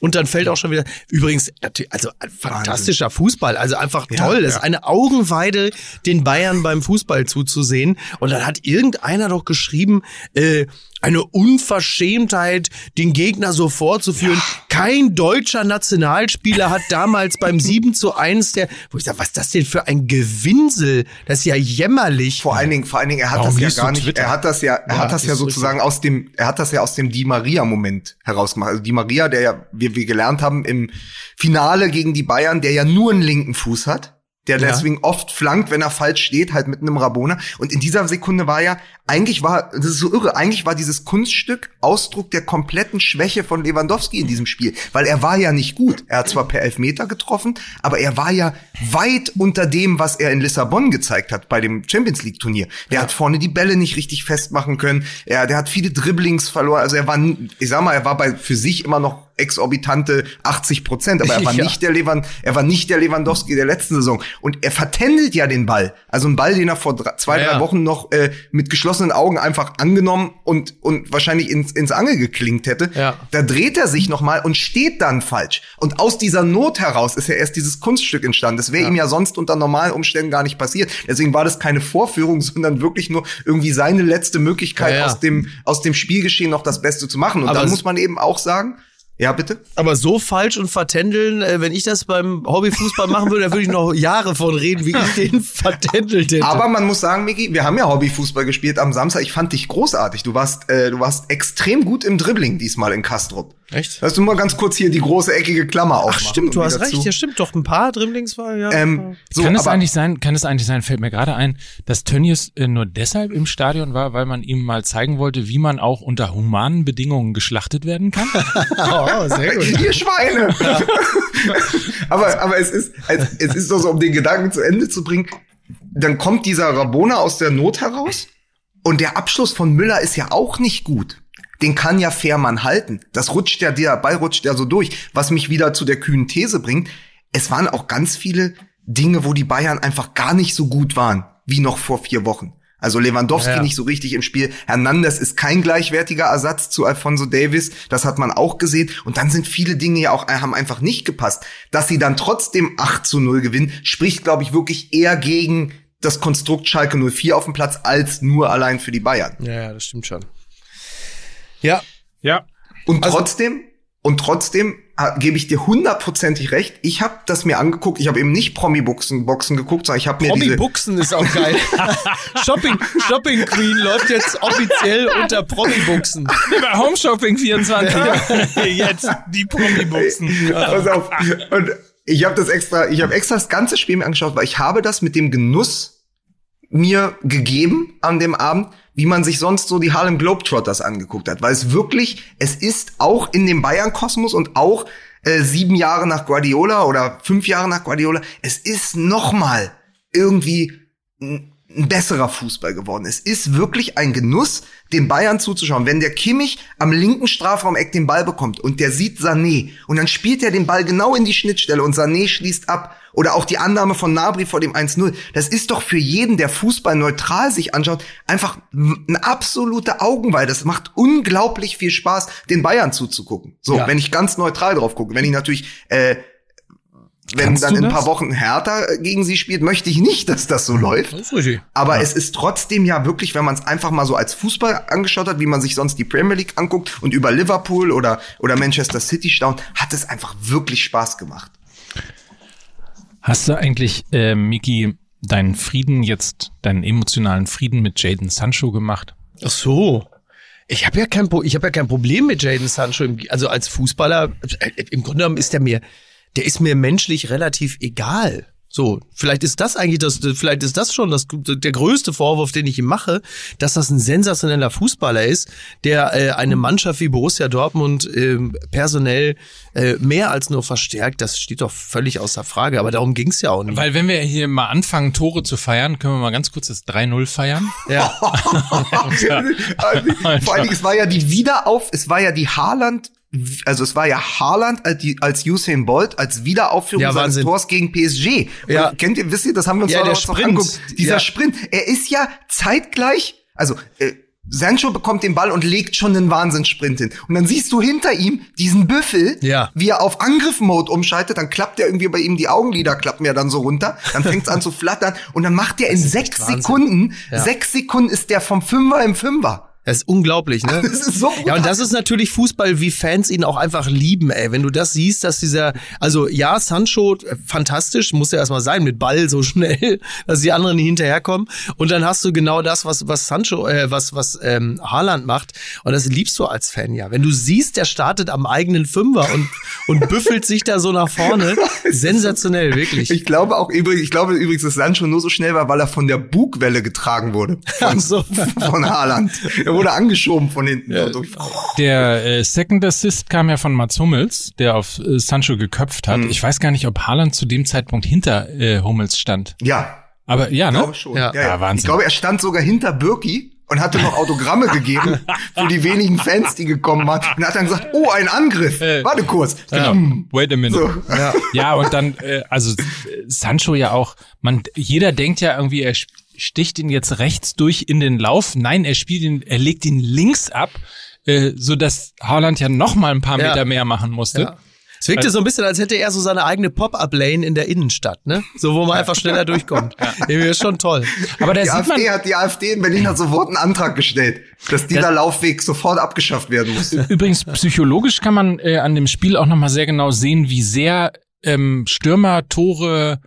Und dann fällt auch schon wieder, übrigens, also ein fantastischer Fußball, also einfach toll. Das ist eine Augenweide, den Bayern beim Fußball zuzusehen. Und dann hat irgendeiner doch geschrieben, äh, eine Unverschämtheit, den Gegner so vorzuführen. Kein deutscher Nationalspieler hat damals beim [laughs] 7 zu 1 der, wo ich sage, was ist das denn für ein Gewinsel? Das ist ja jämmerlich. Vor allen Dingen, vor allen Dingen, er hat Warum das ja gar nicht, Twitter? er hat das ja, er Ja, hat das ja sozusagen aus dem, er hat das ja aus dem Di Maria Moment herausgemacht. Also Di Maria, der ja, wie wir gelernt haben im Finale gegen die Bayern, der ja nur einen linken Fuß hat. Der Ja. deswegen oft flankt, wenn er falsch steht, halt mit einem Rabona. Und in dieser Sekunde war ja, eigentlich war, das ist so irre, eigentlich war dieses Kunststück Ausdruck der kompletten Schwäche von Lewandowski in diesem Spiel. Weil er war ja nicht gut. Er hat zwar per Elfmeter getroffen, aber er war ja weit unter dem, was er in Lissabon gezeigt hat bei dem Champions League Turnier. Der hat vorne die Bälle nicht richtig festmachen können. Er, der hat viele Dribblings verloren. Also er war, ich sag mal, er war bei, für sich immer noch exorbitante 80 Prozent, aber er war [laughs] Ja. nicht der Lewand, er war nicht der Lewandowski der letzten Saison. Und er vertändelt ja den Ball. Also ein Ball, den er vor drei, zwei, Ja. drei Wochen noch äh, mit geschlossenen Augen einfach angenommen und, und wahrscheinlich ins, ins Angel geklingt hätte. Ja. Da dreht er sich nochmal und steht dann falsch. Und aus dieser Not heraus ist ja erst dieses Kunststück entstanden. Das wäre ihm ja sonst unter normalen Umständen gar nicht passiert. Deswegen war das keine Vorführung, [laughs] sondern wirklich nur irgendwie seine letzte Möglichkeit, aus dem, aus dem Spielgeschehen noch das Beste zu machen. Und Aber dann es- muss man eben auch sagen, ja, bitte? Aber so falsch und vertändeln, äh, wenn ich das beim Hobbyfußball machen würde, da würde ich noch Jahre von reden, wie ich den vertändelt hätte. Aber man muss sagen, Miki, wir haben ja Hobbyfußball gespielt am Samstag. Ich fand dich großartig. Du warst, äh, du warst extrem gut im Dribbling diesmal in Kastrop. Echt? Lass du mal ganz kurz hier die große eckige Klammer aufmachen. Ach stimmt, du hast recht, zu- ja stimmt, doch ein paar Dribblings war, ja. Ähm, so, kann es eigentlich sein, kann es eigentlich sein, fällt mir gerade ein, dass Tönnies äh, nur deshalb im Stadion war, weil man ihm mal zeigen wollte, wie man auch unter humanen Bedingungen geschlachtet werden kann? [laughs] oh, sehr [laughs] Ihr Schweine! [laughs] aber, aber es ist, es ist doch so, um den Gedanken zu Ende zu bringen, dann kommt dieser Rabona aus der Not heraus Und der Abschluss von Müller ist ja auch nicht gut. Den kann ja Fährmann halten. Das rutscht ja, der Ball rutscht ja so durch. Was mich wieder zu der kühnen These bringt. Es waren auch ganz viele Dinge, wo die Bayern einfach gar nicht so gut waren, wie noch vor vier Wochen. Also Lewandowski Ja, ja. nicht so richtig im Spiel. Hernandez ist kein gleichwertiger Ersatz zu Alfonso Davis. Das hat man auch gesehen. Und dann sind viele Dinge ja auch, haben einfach nicht gepasst. Dass sie dann trotzdem 8 zu 0 gewinnen, spricht, glaube ich, wirklich eher gegen das Konstrukt Schalke 04 auf dem Platz als nur allein für die Bayern. Ja, ja, das stimmt schon. Ja, Ja. Und trotzdem, und trotzdem äh, gebe ich dir hundertprozentig recht. Ich habe das mir angeguckt. Ich habe eben nicht Promi-Boxen Boxen geguckt, sondern ich habe mir Promi diese Buchsen ist auch geil. [laughs] Shopping, Shopping Queen läuft jetzt offiziell unter Promi Buchsen. Über Home Shopping 24. [laughs] Jetzt die Promi-Buchsen. Pass auf. Und ich habe das extra, ich habe extra das ganze Spiel mir angeschaut, weil ich habe das mit dem Genuss mir gegeben an dem Abend, wie man sich sonst so die Harlem Globetrotters angeguckt hat, weil es wirklich, es ist auch in dem Bayern-Kosmos und auch äh, sieben Jahre nach Guardiola oder fünf Jahre nach Guardiola, es ist noch mal irgendwie ein besserer Fußball geworden. Es ist wirklich ein Genuss, den Bayern zuzuschauen. Wenn der Kimmich am linken Strafraumeck den Ball bekommt und der sieht Sané und dann spielt er den Ball genau in die Schnittstelle und Sané schließt ab oder auch die Annahme von Nabri vor dem 1-0. Das ist doch für jeden, der Fußball neutral sich anschaut, einfach ein absolute Augenweih. Das macht unglaublich viel Spaß, den Bayern zuzugucken. So, Ja. wenn ich ganz neutral drauf gucke. Wenn ich natürlich äh, wenn Kannst dann in ein paar Wochen Hertha gegen sie spielt, möchte ich nicht, dass das so läuft. Das. Aber es ist trotzdem ja wirklich, wenn man es einfach mal so als Fußball angeschaut hat, wie man sich sonst die Premier League anguckt und über Liverpool oder, oder Manchester City staunt, hat es einfach wirklich Spaß gemacht. Hast du eigentlich, äh, Miki, deinen Frieden jetzt, deinen emotionalen Frieden mit Jaden Sancho gemacht? Ach so. Ich habe ja kein, Pro- ich habe ja kein Problem mit Jaden Sancho. Im, also als Fußballer, äh, im Grunde genommen ist der mir, der ist mir menschlich relativ egal. So, vielleicht ist das eigentlich das, vielleicht ist das schon das, der größte Vorwurf, den ich ihm mache, dass das ein sensationeller Fußballer ist, der äh, eine Mannschaft wie Borussia Dortmund ähm, personell äh, mehr als nur verstärkt. Das steht doch völlig außer Frage. Aber darum ging's ja auch nicht. Weil wenn wir hier mal anfangen, Tore zu feiern, können wir mal ganz kurz das 3-0 feiern. ja. [laughs] [laughs] Vor allen Dingen, es war ja die Wiederauf, es war ja die Haaland, also es war ja Haaland als, die, als Usain Bolt als Wiederaufführung Ja, seines. Tors gegen PSG. Ja. Kennt ihr, wisst ihr, das haben wir uns Ja, auch der noch Sprint. angeguckt. Dieser Ja. Sprint, er ist ja zeitgleich, also äh, Sancho bekommt den Ball und legt schon einen Wahnsinnssprint hin. Und dann siehst du hinter ihm diesen Büffel, Ja. wie er auf Angriff-Mode umschaltet, dann klappt er irgendwie bei ihm die Augenlider, klappen ja dann so runter, dann fängt es an zu flattern und dann macht er in sechs Wahnsinn. Sekunden, Ja. sechs Sekunden ist der vom Fünfer im Fünfer. Das ist unglaublich, ne? [laughs] Das ist so brutal. Ja, und das ist natürlich Fußball, wie Fans ihn auch einfach lieben, ey. Wenn du das siehst, dass dieser, also ja, Sancho, äh, fantastisch, muss ja erstmal sein, mit Ball so [laughs] schnell, dass die anderen hinterherkommen. Und dann hast du genau das, was, was Sancho, äh, was, was ähm, Haaland macht. Und das liebst du als Fan ja. Wenn du siehst, der startet am eigenen Fünfer und, und büffelt sich da so nach vorne. [laughs] Sensationell, wirklich. Ich glaube auch übrigens, ich glaube übrigens, dass Sancho nur so schnell war, weil er von der Bugwelle getragen wurde. Ach so. Von Haaland. Wurde angeschoben von hinten. So durch. Der äh, Second Assist kam ja von Mats Hummels, der auf äh, Sancho geköpft hat. Ich weiß gar nicht, ob Haaland zu dem Zeitpunkt hinter äh, Hummels stand. Ja, Aber ja, ich ne? glaube schon. Ja. Ja, Wahnsinn. Ich glaube, er stand sogar hinter Birki und hatte noch Autogramme [laughs] gegeben für die wenigen Fans, die gekommen waren. Und hat dann gesagt, oh, ein Angriff. Äh, Warte kurz. Genau. Hm. Wait a minute. So. Ja. Ja, und dann, äh, also äh, Sancho ja auch, man, jeder denkt ja irgendwie, er sticht ihn jetzt rechts durch in den Lauf. Nein, er spielt ihn, er legt ihn links ab, äh, so dass Haaland ja noch mal ein paar Ja. Meter mehr machen musste. Ja. Es wirkte so ein bisschen, als hätte er so seine eigene Pop-Up-Lane in der Innenstadt, ne? So, wo man einfach schneller [laughs] durchkommt. Irgendwie ist schon toll. Aber da Die sieht man, AfD hat die AfD in Berlin hat sofort einen Antrag gestellt, dass dieser Laufweg sofort abgeschafft werden muss. Übrigens, psychologisch kann man äh, an dem Spiel auch nochmal sehr genau sehen, wie sehr ähm, Stürmer Tore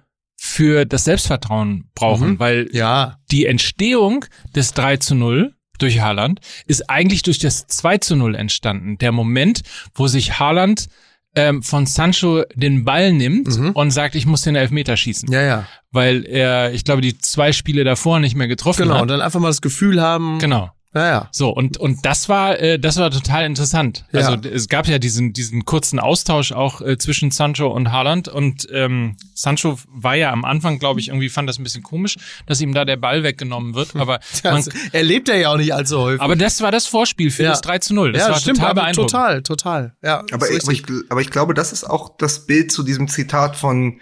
für das Selbstvertrauen brauchen, Mhm. weil Ja. die Entstehung des 3 zu 0 durch Haaland ist eigentlich durch das 2 zu 0 entstanden. Der Moment, wo sich Haaland ähm, von Sancho den Ball nimmt Mhm. und sagt, ich muss den Elfmeter schießen. Ja, ja. Weil er, ich glaube, die zwei Spiele davor nicht mehr getroffen Genau. hat. Und dann einfach mal das Gefühl haben, Genau. Naja. So, und, und das war, äh, das war total interessant. Ja. Also es gab ja diesen, diesen kurzen Austausch auch äh, zwischen Sancho und Haaland und ähm, Sancho war ja am Anfang, glaube ich, irgendwie fand das ein bisschen komisch, dass ihm da der Ball weggenommen wird. [laughs] Aber, man, Das erlebt er ja auch nicht allzu häufig. aber das war das Vorspiel für Ja. das 3 zu 0. Das ja, war stimmt, total beeindruckend. total, total. Ja, Aber, aber, ich, aber ich glaube, das ist auch das Bild zu diesem Zitat von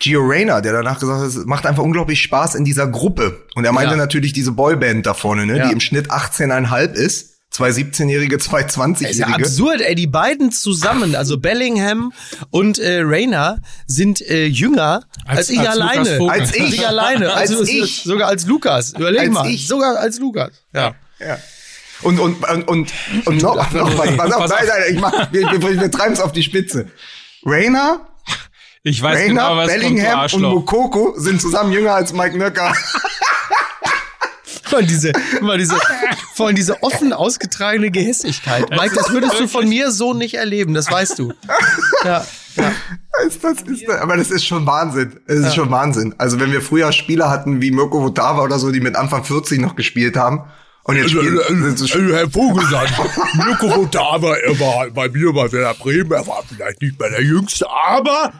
Gio Reyna, der danach gesagt hat, es macht einfach unglaublich Spaß in dieser Gruppe. Und er meinte Ja. natürlich diese Boyband da vorne, ne, Ja. die im Schnitt 18,5 ist. Zwei 17-Jährige, zwei ist ja 20-Jährige. absurd, ey. Die beiden zusammen, also Bellingham und äh, Rayner, sind äh, jünger als, Als- ich als alleine. Als ich. ich alleine. Als Also, ich. Sogar als Lukas. Überleg Als mal. ich. Sogar als Lukas. Ja. Ja. Und, und, und, und, und noch, noch was. Pass auf, Pass nein, auf. nein, ich mach, wir, wir, wir treiben es auf die Spitze. Rayna, Ich weiß Rayna, genau, was kommt, Bellingham und Arschloch. Mokoko sind zusammen jünger als Mike Nöcker. Mal diese, mal diese, vor allem diese offen ausgetragene Gehässigkeit. Mike, das würdest du von mir so nicht erleben, das weißt du. Ja, ja. Das, das ist, aber das ist schon Wahnsinn. Es ist schon Wahnsinn. Also wenn wir früher Spieler hatten wie Mirko Votava oder so, die mit Anfang 40 noch gespielt haben. Und jetzt spielen, sind sie schon, Herr Vogelsang, Mirko Votava, er war bei mir bei Werder Bremen, er war vielleicht nicht mehr der Jüngste, aber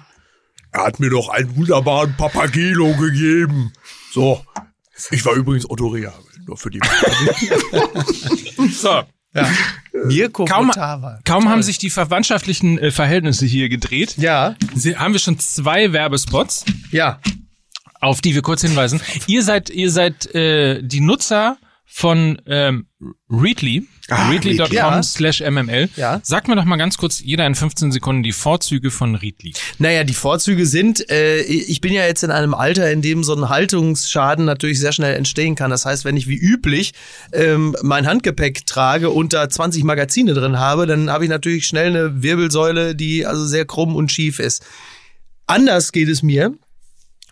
er hat mir doch einen wunderbaren Papagelo gegeben. So, ich war übrigens Otto Rehagel, nur für die. [laughs] So. Mirko Kaum, kaum haben sich die verwandtschaftlichen äh, Verhältnisse hier gedreht, Ja, Sie, haben wir schon zwei Werbespots, ja. auf die wir kurz hinweisen. Ihr seid, ihr seid äh, die Nutzer von ähm, Readly, Ah, readly.com Ja. slash mml. Ja. Sagt mir doch mal ganz kurz, jeder in 15 Sekunden, die Vorzüge von Readly. Naja, die Vorzüge sind, äh, ich bin ja jetzt in einem Alter, in dem so ein Haltungsschaden natürlich sehr schnell entstehen kann. Das heißt, wenn ich wie üblich ähm, mein Handgepäck trage und da 20 Magazine drin habe, dann habe ich natürlich schnell eine Wirbelsäule, die also sehr krumm und schief ist. Anders geht es mir,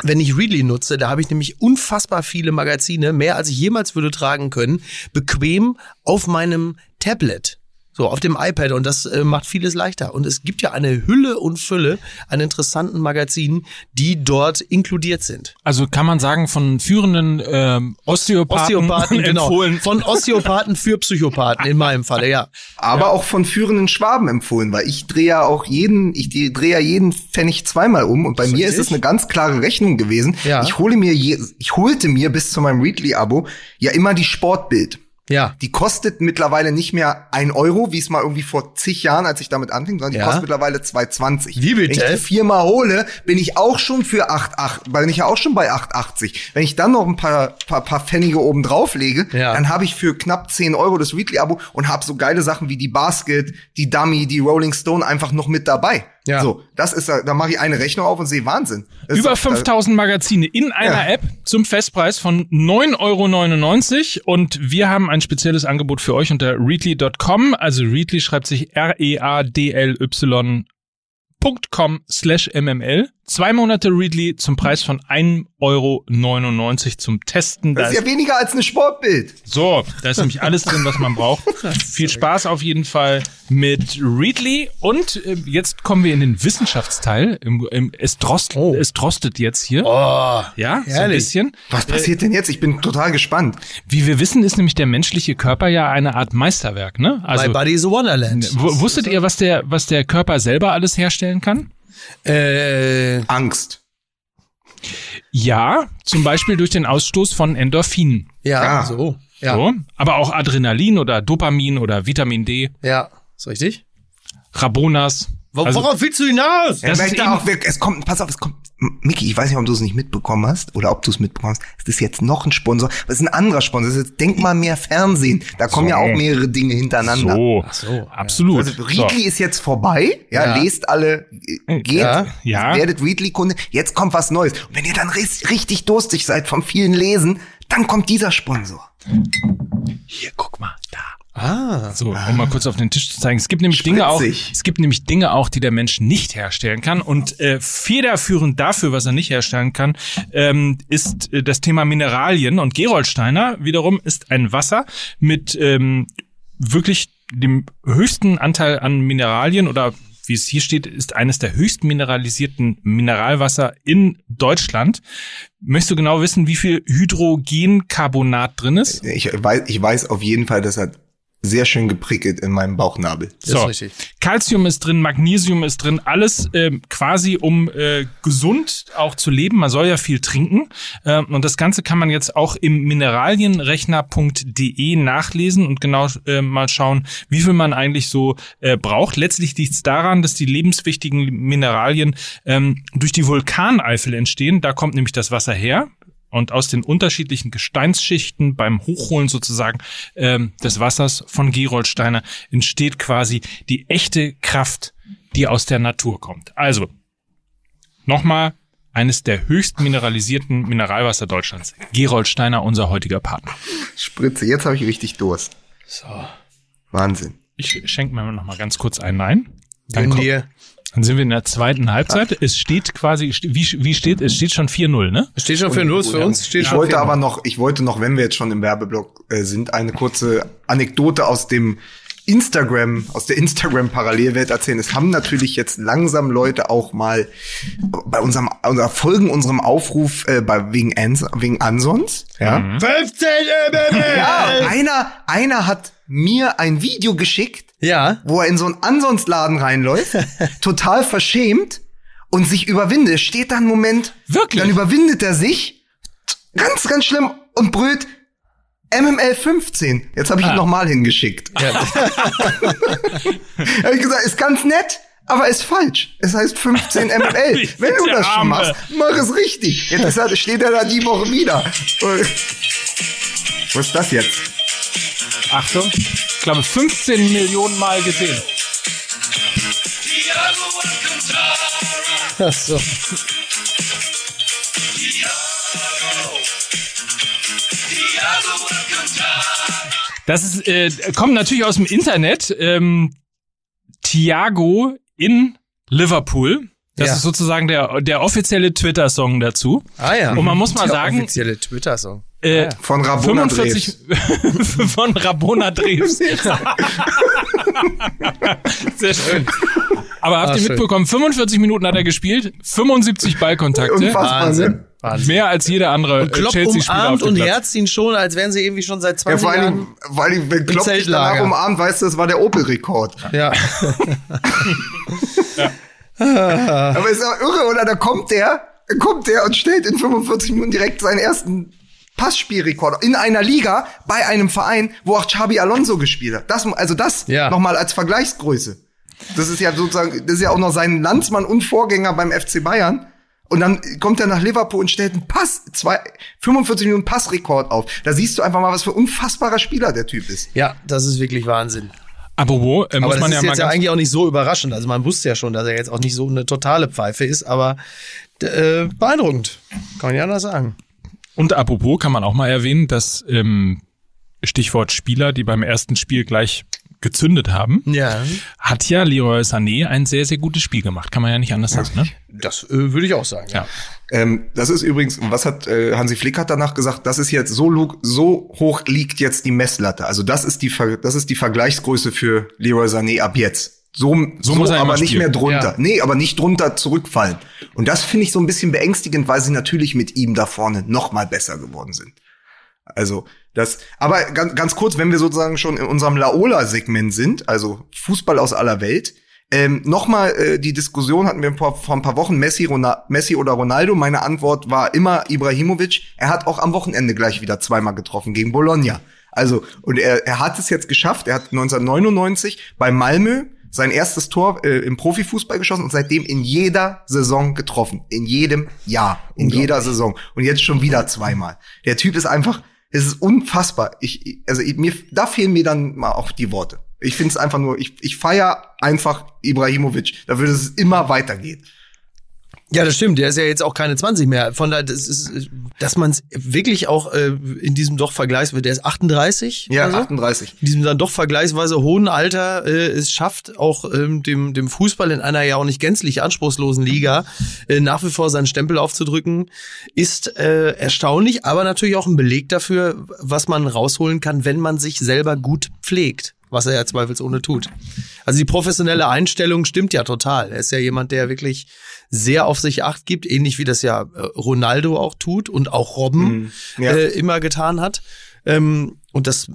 wenn ich Readly nutze, da habe ich nämlich unfassbar viele Magazine, mehr als ich jemals würde tragen können, bequem auf meinem Tablet. So, auf dem iPad und das äh, macht vieles leichter. Und es gibt ja eine Hülle und Fülle an interessanten Magazinen, die dort inkludiert sind. Also kann man sagen, von führenden ähm, Osteopathen, Osteopathen, [laughs] genau. empfohlen. Von Osteopathen für Psychopathen in meinem Falle, ja. aber auch von führenden Schwaben empfohlen, weil ich drehe ja auch jeden, ich drehe ja jeden Pfennig zweimal um und bei mir ist es eine ganz klare Rechnung gewesen. Ja. Ich hole mir, je, ich holte mir bis zu meinem Readly-Abo ja immer die Sportbild. Ja. Die kostet mittlerweile nicht mehr ein Euro, wie es mal irgendwie vor zig Jahren, als ich damit anfing, sondern die Ja. kostet mittlerweile 2,20. Wie bitte? Wenn ich die viermal hole, bin ich auch schon für 8,8, bin ich ja auch schon bei 8,80. Wenn ich dann noch ein paar, paar, paar Pfennige oben drauf lege, Ja. dann habe ich für knapp 10 Euro das Weekly-Abo und habe so geile Sachen wie die Basket, die Dummy, die Rolling Stone einfach noch mit dabei. Ja. So, das ist, da mache ich eine Rechnung auf und sehe Wahnsinn. Das Über doch- 5000 Magazine in einer Ja. App zum Festpreis von 9,99 Euro und wir haben ein spezielles Angebot für euch unter readly.com. Also Readly schreibt sich R-E-A-D-L-Y.com slash MML. Zwei Monate Readly zum Preis von 1,99 Euro zum Testen. Da Das ist ja weniger als eine Sportbild. so, da ist nämlich alles drin, was man braucht. [laughs] Viel Spaß auf jeden Fall mit Readly. Und äh, jetzt kommen wir in den Wissenschaftsteil. Im, im, es, drost, es drostet jetzt hier. Oh, ja, so ein herrlich. bisschen. Was passiert denn jetzt? Ich bin total gespannt. Wie wir wissen, ist nämlich der menschliche Körper ja eine Art Meisterwerk. Ne? My Also, Body is a Wonderland. wusstet ihr, was der, was der Körper selber alles herstellen kann? Äh, Angst. Ja, zum Beispiel durch den Ausstoß von Endorphinen. ja, Ah. so. Ja, So, aber auch Adrenalin oder Dopamin oder Vitamin D, ja. Ist richtig? Rabonas. Wo- Also- Worauf willst du hinaus? Er Das ist auch, es kommt, pass auf, es kommt, Micky, ich weiß nicht, ob du es nicht mitbekommen hast oder ob du es mitbekommen hast. Es ist jetzt noch ein Sponsor, aber es ist ein anderer Sponsor. Es ist jetzt Denk mal mehr Fernsehen. Da kommen ja auch mehrere Dinge hintereinander. So, so, absolut. Also Readly ist jetzt vorbei. Ja, Ja. lest alle, äh, geht, Ja. Ja. werdet Readly-Kunde. Jetzt kommt was Neues. Und wenn ihr dann richtig durstig seid vom vielen Lesen, dann kommt dieser Sponsor. Hier, guck mal, da. Ah. So, um mal kurz auf den Tisch zu zeigen. Es gibt nämlich Dinge auch, Spritzig. es gibt nämlich Dinge auch, die der Mensch nicht herstellen kann. Und äh, federführend dafür, was er nicht herstellen kann, ähm, ist äh, das Thema Mineralien. Und Gerolsteiner wiederum ist ein Wasser mit ähm, wirklich dem höchsten Anteil an Mineralien oder wie es hier steht, ist eines der höchst mineralisierten Mineralwasser in Deutschland. Möchtest du genau wissen, wie viel Hydrogencarbonat drin ist? Ich weiß, ich weiß auf jeden Fall, dass er sehr schön geprickelt in meinem Bauchnabel. Das ist richtig. Calcium ist drin, Magnesium ist drin, alles ähm, quasi um äh, gesund auch zu leben. Man soll ja viel trinken ähm, und das Ganze kann man jetzt auch im mineralienrechner.de nachlesen und genau äh, mal schauen, wie viel man eigentlich so äh, braucht. Letztlich liegt es daran, dass die lebenswichtigen Mineralien ähm, durch die Vulkaneifel entstehen. Da kommt nämlich das Wasser her. Und aus den unterschiedlichen Gesteinsschichten beim Hochholen sozusagen ähm, des Wassers von Geroldsteiner entsteht quasi die echte Kraft, die aus der Natur kommt. Also, nochmal eines der höchst mineralisierten Mineralwasser Deutschlands. Geroldsteiner, unser heutiger Partner. Spritze, jetzt habe ich richtig Durst. So. Wahnsinn. Ich schenke mir noch mal ganz kurz einen ein. Dann, Gönn dir. Dann sind wir in der zweiten Halbzeit. Es steht quasi, wie, wie steht, es steht schon 4-0, ne? Steht schon für Nuss für uns. Steht Ich schon wollte aber noch, ich wollte noch, wenn wir jetzt schon im Werbeblock äh, sind, eine kurze Anekdote aus dem Instagram, aus der Instagram-Parallelwelt erzählen. Es haben natürlich jetzt langsam Leute auch mal bei unserem, unser Folgen unserem Aufruf äh, bei wegen, Ans wegen Ansons, ja. 15 MML! Ja, einer, einer hat mir ein Video geschickt, Ja. wo er in so einen Ansonsladen reinläuft, [laughs] total verschämt und sich überwindet. Es steht da ein Moment, Wirklich? dann überwindet er sich, ganz, ganz schlimm und brüllt MML 15. Jetzt habe ich ihn nochmal hingeschickt. [laughs] hab ich gesagt, ist ganz nett, aber ist falsch. Es heißt 15 [laughs] MML. Wenn du das schon machst, mach es richtig. Jetzt er, steht er da die Woche wieder. Was ist das jetzt? Achtung. Ich glaube, 15 Millionen Mal gesehen. Ach so. Das ist, äh, kommt natürlich aus dem Internet. Ähm, Thiago in Liverpool. Das Ja. ist sozusagen der, der offizielle Twitter-Song dazu. Ah ja. Und man muss mal Der sagen- offizielle Twitter-Song. Äh, Von Rabona 45 [laughs] von Rabona Dreves. [laughs] Sehr schön. Aber habt Ah, ihr schön. mitbekommen, 45 Minuten hat er gespielt, 75 Ballkontakte. Unfassbar. Wahnsinn. ne? Wahnsinn. Mehr als jeder andere Klopp Chelsea-Spieler auf dem und Platz. herzt ihn schon, als wären sie irgendwie schon seit Ja, 20 vor allem, Jahren. vor allem, wenn Klopp dich danach umarmt, weißt du, das war der Opel-Rekord. [laughs] Ja. Aber ist ja irre, oder? Da kommt der, da kommt der und stellt in 45 Minuten direkt seinen ersten Passspielrekord in einer Liga bei einem Verein, wo auch Xabi Alonso gespielt hat. Das, also das Ja. nochmal als Vergleichsgröße. Das ist ja sozusagen, das ist ja auch noch sein Landsmann und Vorgänger beim FC Bayern. Und dann kommt er nach Liverpool und stellt einen Pass, zwei, 45 Minuten Passrekord auf. Da siehst du einfach mal, was für ein unfassbarer Spieler der Typ ist. ja, das ist wirklich Wahnsinn. Apropos, äh, Aber muss das man ist ja mal jetzt ja eigentlich auch nicht so überraschend. Also man wusste ja schon, dass er jetzt auch nicht so eine totale Pfeife ist, aber äh, beeindruckend. Kann man ja anders sagen. Und apropos kann man auch mal erwähnen, dass ähm, Stichwort Spieler, die beim ersten Spiel gleich gezündet haben, Ja. hat ja Leroy Sané ein sehr, sehr gutes Spiel gemacht. Kann man ja nicht anders sagen, ne? Das äh, würde ich auch sagen. Ja. Ähm, das ist übrigens, was hat äh, Hansi Flick hat danach gesagt, das ist jetzt so, so hoch liegt jetzt die Messlatte. Also das ist die das ist die Vergleichsgröße für Leroy Sané ab jetzt. So, so, muss er aber nicht spielen. mehr drunter. Ja. Nee, aber nicht drunter zurückfallen. Und das finde ich so ein bisschen beängstigend, weil sie natürlich mit ihm da vorne noch mal besser geworden sind. Also das, aber ganz, ganz kurz, wenn wir sozusagen schon in unserem Laola-Segment sind, also Fußball aus aller Welt, ähm, Nochmal äh, die Diskussion hatten wir vor, vor ein paar Wochen, Messi, Rona Messi oder Ronaldo. Meine Antwort war immer Ibrahimovic. Er hat auch am Wochenende gleich wieder zweimal getroffen gegen Bologna. Also, und er, er hat es jetzt geschafft. Er hat 1999 bei Malmö sein erstes Tor äh, im Profifußball geschossen und seitdem in jeder Saison getroffen. In jedem Jahr. In jeder Saison. Und jetzt schon wieder zweimal. Der Typ ist einfach, es ist unfassbar. Ich, also mir, da fehlen mir dann mal auch die Worte. Ich finde es einfach nur, ich, ich feier einfach Ibrahimovic. Da würde es immer weitergehen. Ja, das stimmt. Der ist ja jetzt auch keine 20 mehr. Von daher, das ist, dass man es wirklich auch äh, in diesem doch Vergleichs, der ist 38. Ja, so? 38. in diesem dann doch vergleichsweise hohen Alter äh, es schafft, auch ähm, dem, dem Fußball in einer ja auch nicht gänzlich anspruchslosen Liga äh, nach wie vor seinen Stempel aufzudrücken, ist äh, erstaunlich, aber natürlich auch ein Beleg dafür, was man rausholen kann, wenn man sich selber gut pflegt. was er ja zweifelsohne tut. Also die professionelle Einstellung stimmt ja total. Er ist ja jemand, der wirklich sehr auf sich acht gibt, ähnlich wie das ja äh, Ronaldo auch tut und auch Robben Mhm. Ja. äh, immer getan hat. Ähm, und das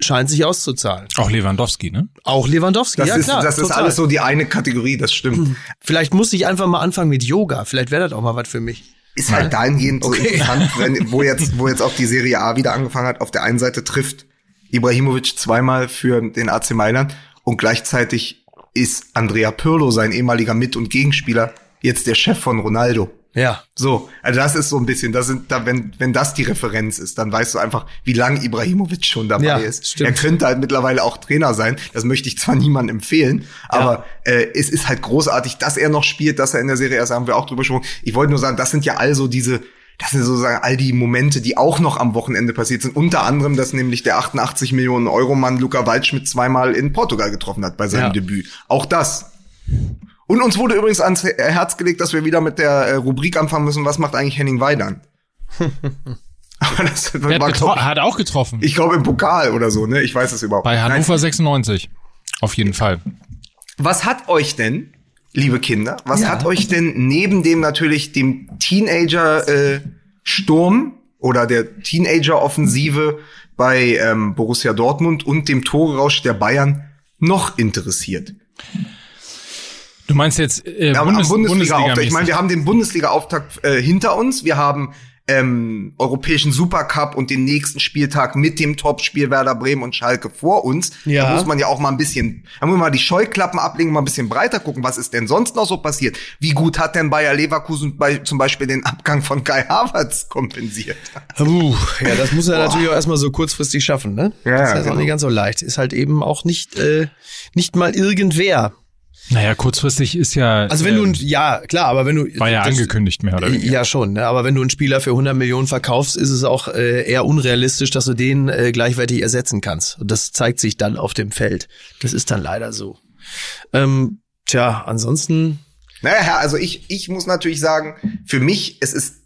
scheint sich auszuzahlen. Auch Lewandowski, ne? Auch Lewandowski, Das ja ist, klar. das ist total. alles so die eine Kategorie, das stimmt. Vielleicht muss ich einfach mal anfangen mit Yoga. Vielleicht wäre das auch mal was für mich. Ist halt dahingehend so Okay. interessant, wenn, wo jetzt, wo jetzt auch die Serie A wieder angefangen hat. Auf der einen Seite trifft Ibrahimovic zweimal für den AC Mailand und gleichzeitig ist Andrea Pirlo, sein ehemaliger Mit- und Gegenspieler, jetzt der Chef von Ronaldo. Ja. So, also das ist so ein bisschen, das sind, da, wenn, wenn das die Referenz ist, dann weißt du einfach, wie lange Ibrahimovic schon dabei Ja, ist. stimmt. Er könnte halt mittlerweile auch Trainer sein. Das möchte ich zwar niemandem empfehlen, aber äh, es ist halt großartig, dass er noch spielt, dass er in der Serie erst haben wir auch drüber gesprochen. Ich wollte nur sagen, das sind ja also diese, das sind sozusagen all die Momente, die auch noch am Wochenende passiert sind. Unter anderem, dass nämlich der 88 Millionen Euro Mann Luca Waldschmidt zweimal in Portugal getroffen hat bei seinem Ja. Debüt. Auch das. Und uns wurde übrigens ans Herz gelegt, dass wir wieder mit der äh, Rubrik anfangen müssen, was macht eigentlich Henning Weidern? [laughs] Aber das Der war, hat, glaub, hat auch getroffen. ich glaube im Pokal oder so, ne? Ich weiß es überhaupt bei nicht. Hannover Nein. 96. Auf jeden Fall. Was hat euch denn, liebe Kinder, was hat euch denn neben dem natürlich dem Teenager äh, Sturm oder der Teenager Offensive bei ähm, Borussia Dortmund und dem Torerausch der Bayern noch interessiert? Du meinst jetzt äh, Ja, Bundes Bundesliga-Auftakt. Ich meine, wir haben den Bundesliga-Auftakt äh, hinter uns. Wir haben ähm, europäischen Supercup und den nächsten Spieltag mit dem Topspiel Werder Bremen und Schalke vor uns. Ja. Da muss man ja auch mal ein bisschen, da muss man mal die Scheuklappen ablegen, mal ein bisschen breiter gucken, was ist denn sonst noch so passiert? Wie gut hat denn Bayer Leverkusen bei, zum Beispiel den Abgang von Kai Havertz kompensiert? Puh, ja, das muss er natürlich auch erstmal so kurzfristig schaffen, ne? Ja, das ist jetzt genau. auch nicht ganz so leicht. Ist halt eben auch nicht, äh, nicht mal irgendwer. Naja, kurzfristig ist ja. Also wenn du, ähm, ein, ja, klar, aber wenn du. war ja das- angekündigt mehr oder weniger. Ja, schon, ne? aber wenn du einen Spieler für 100 Millionen verkaufst, ist es auch äh, eher unrealistisch, dass du den äh, gleichwertig ersetzen kannst. Und das zeigt sich dann auf dem Feld. Das ist dann leider so. Ähm, tja, ansonsten, Naja, also ich, ich muss natürlich sagen, für mich, es ist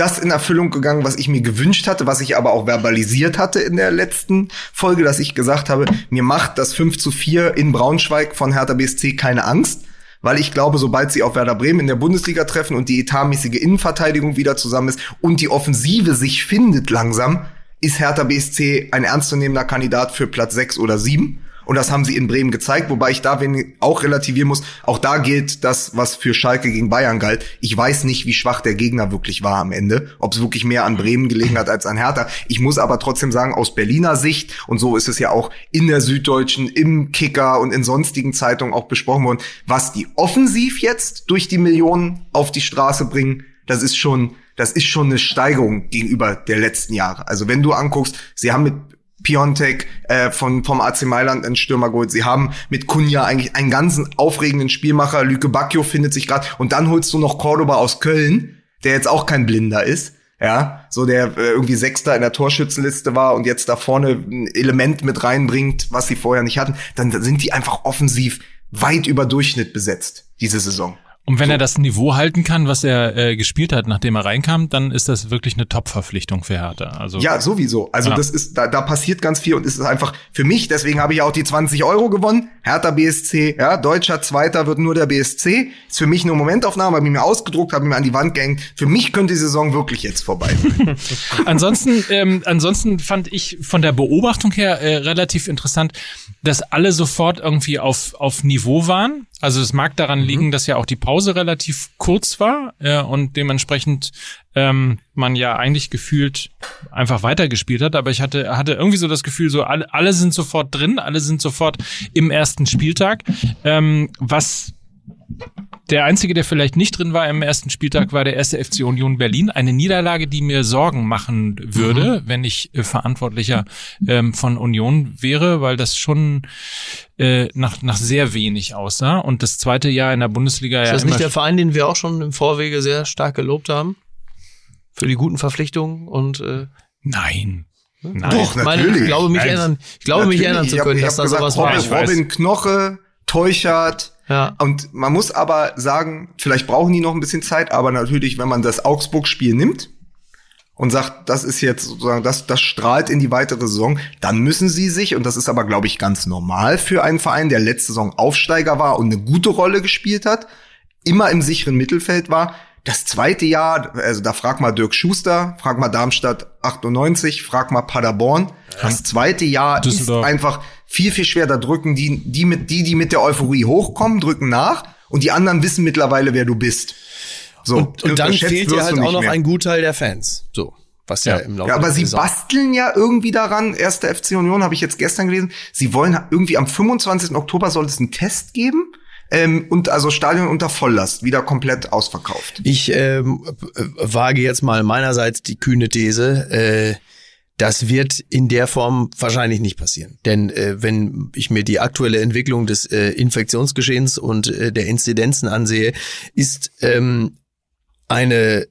das in Erfüllung gegangen, was ich mir gewünscht hatte, was ich aber auch verbalisiert hatte in der letzten Folge, dass ich gesagt habe, mir macht das 5 zu 4 in Braunschweig von Hertha BSC keine Angst, weil ich glaube, sobald sie auf Werder Bremen in der Bundesliga treffen und die etatmäßige Innenverteidigung wieder zusammen ist und die Offensive sich findet langsam, ist Hertha BSC ein ernstzunehmender Kandidat für Platz 6 oder 7. Und das haben sie in Bremen gezeigt, wobei ich da wenig auch relativieren muss. Auch da gilt das, was für Schalke gegen Bayern galt. Ich weiß nicht, wie schwach der Gegner wirklich war am Ende. Ob es wirklich mehr an Bremen gelegen hat als an Hertha. Ich muss aber trotzdem sagen, aus Berliner Sicht, und so ist es ja auch in der Süddeutschen, im Kicker und in sonstigen Zeitungen auch besprochen worden, was die offensiv jetzt durch die Millionen auf die Straße bringen, das ist schon, das ist schon eine Steigerung gegenüber der letzten Jahre. Also wenn du anguckst, sie haben mit Piontek äh, von, vom AC Mailand einen Stürmer geholt. Sie haben mit Kunja eigentlich einen ganzen aufregenden Spielmacher. Lüke Bacchio findet sich gerade. Und dann holst du noch Cordoba aus Köln, der jetzt auch kein Blinder ist. Ja, so der äh, irgendwie Sechster in der Torschützenliste war und jetzt da vorne ein Element mit reinbringt, was sie vorher nicht hatten. Dann sind die einfach offensiv weit über Durchschnitt besetzt, diese Saison. Und wenn er das Niveau halten kann, was er äh, gespielt hat, nachdem er reinkam, dann ist das wirklich eine Top-Verpflichtung für Hertha. Also Ja, sowieso. Also Ja. das ist, da, da passiert ganz viel und es ist einfach für mich, deswegen habe ich auch die 20 Euro gewonnen. Hertha BSC, ja, deutscher Zweiter wird nur der BSC. Ist für mich eine Momentaufnahme, habe ich mir ausgedruckt, habe ich mir an die Wand gehängt. Für mich könnte die Saison wirklich jetzt vorbei sein. [laughs] [laughs] ansonsten, ähm, ansonsten fand ich von der Beobachtung her äh, relativ interessant, dass alle sofort irgendwie auf, auf Niveau waren. Also es mag daran liegen, dass ja auch die Pause relativ kurz war äh, und dementsprechend ähm, man ja eigentlich gefühlt einfach weitergespielt hat. Aber ich hatte, hatte irgendwie so das Gefühl, so alle, alle sind sofort drin, alle sind sofort im ersten Spieltag. Ähm, was der einzige, der vielleicht nicht drin war im ersten Spieltag, war der erste FC Union Berlin. Eine Niederlage, die mir Sorgen machen würde, wenn ich äh, Verantwortlicher ähm, von Union wäre, weil das schon äh, nach, nach sehr wenig aussah. Und das zweite Jahr in der Bundesliga ist ja das nicht der Verein, den wir auch schon im Vorwege sehr stark gelobt haben? Für die guten Verpflichtungen und äh, Nein. Nein. Doch, natürlich. ich glaube mich Nein. erinnern, ich glaube mich erinnern zu Ich hab- können, ich dass hab da sowas war. Robin, Ich weiß. Robin Knoche, Teuchert. Ja. Und man muss aber sagen, vielleicht brauchen die noch ein bisschen Zeit, aber natürlich, wenn man das Augsburg-Spiel nimmt und sagt, das ist jetzt sozusagen, das, das strahlt in die weitere Saison, dann müssen sie sich, und das ist aber, glaube ich, ganz normal für einen Verein, der letzte Saison Aufsteiger war und eine gute Rolle gespielt hat, immer im sicheren Mittelfeld war, das zweite Jahr, also da frag mal Dirk Schuster, frag mal Darmstadt 98, frag mal Paderborn. Das zweite Jahr Düsseldorf. ist einfach viel, viel schwer. Da drücken die, die mit, die, die mit der Euphorie hochkommen, drücken nach und die anderen wissen mittlerweile, wer du bist. So. Und, und dann fehlt dir halt auch noch mehr. ein Gutteil der Fans. So. Was ja, Ja. im Laufe Ja, aber sie Saison- basteln ja irgendwie daran, erste FC Union habe ich jetzt gestern gelesen, sie wollen irgendwie am 25. Oktober soll es einen Test geben ähm, und also Stadion unter Volllast, wieder komplett ausverkauft. Ich ähm, äh, wage jetzt mal meinerseits die kühne These, äh, das wird in der Form wahrscheinlich nicht passieren. Denn äh, wenn ich mir die aktuelle Entwicklung des äh, Infektionsgeschehens und äh, der Inzidenzen ansehe, ist ähm, eine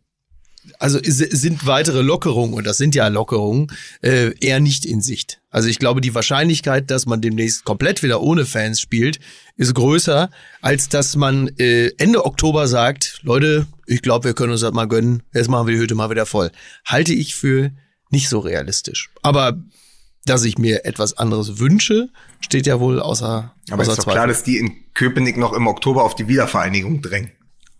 also sind weitere Lockerungen, und das sind ja Lockerungen, äh, eher nicht in Sicht. Also ich glaube, die Wahrscheinlichkeit, dass man demnächst komplett wieder ohne Fans spielt, ist größer, als dass man äh, Ende Oktober sagt, Leute, ich glaube, wir können uns das mal gönnen, jetzt machen wir die Hütte mal wieder voll. Halte ich für nicht so realistisch. Aber dass ich mir etwas anderes wünsche, steht ja wohl außer, Aber außer ist doch klar, dass die in Köpenick noch im Oktober auf die Wiedervereinigung drängen.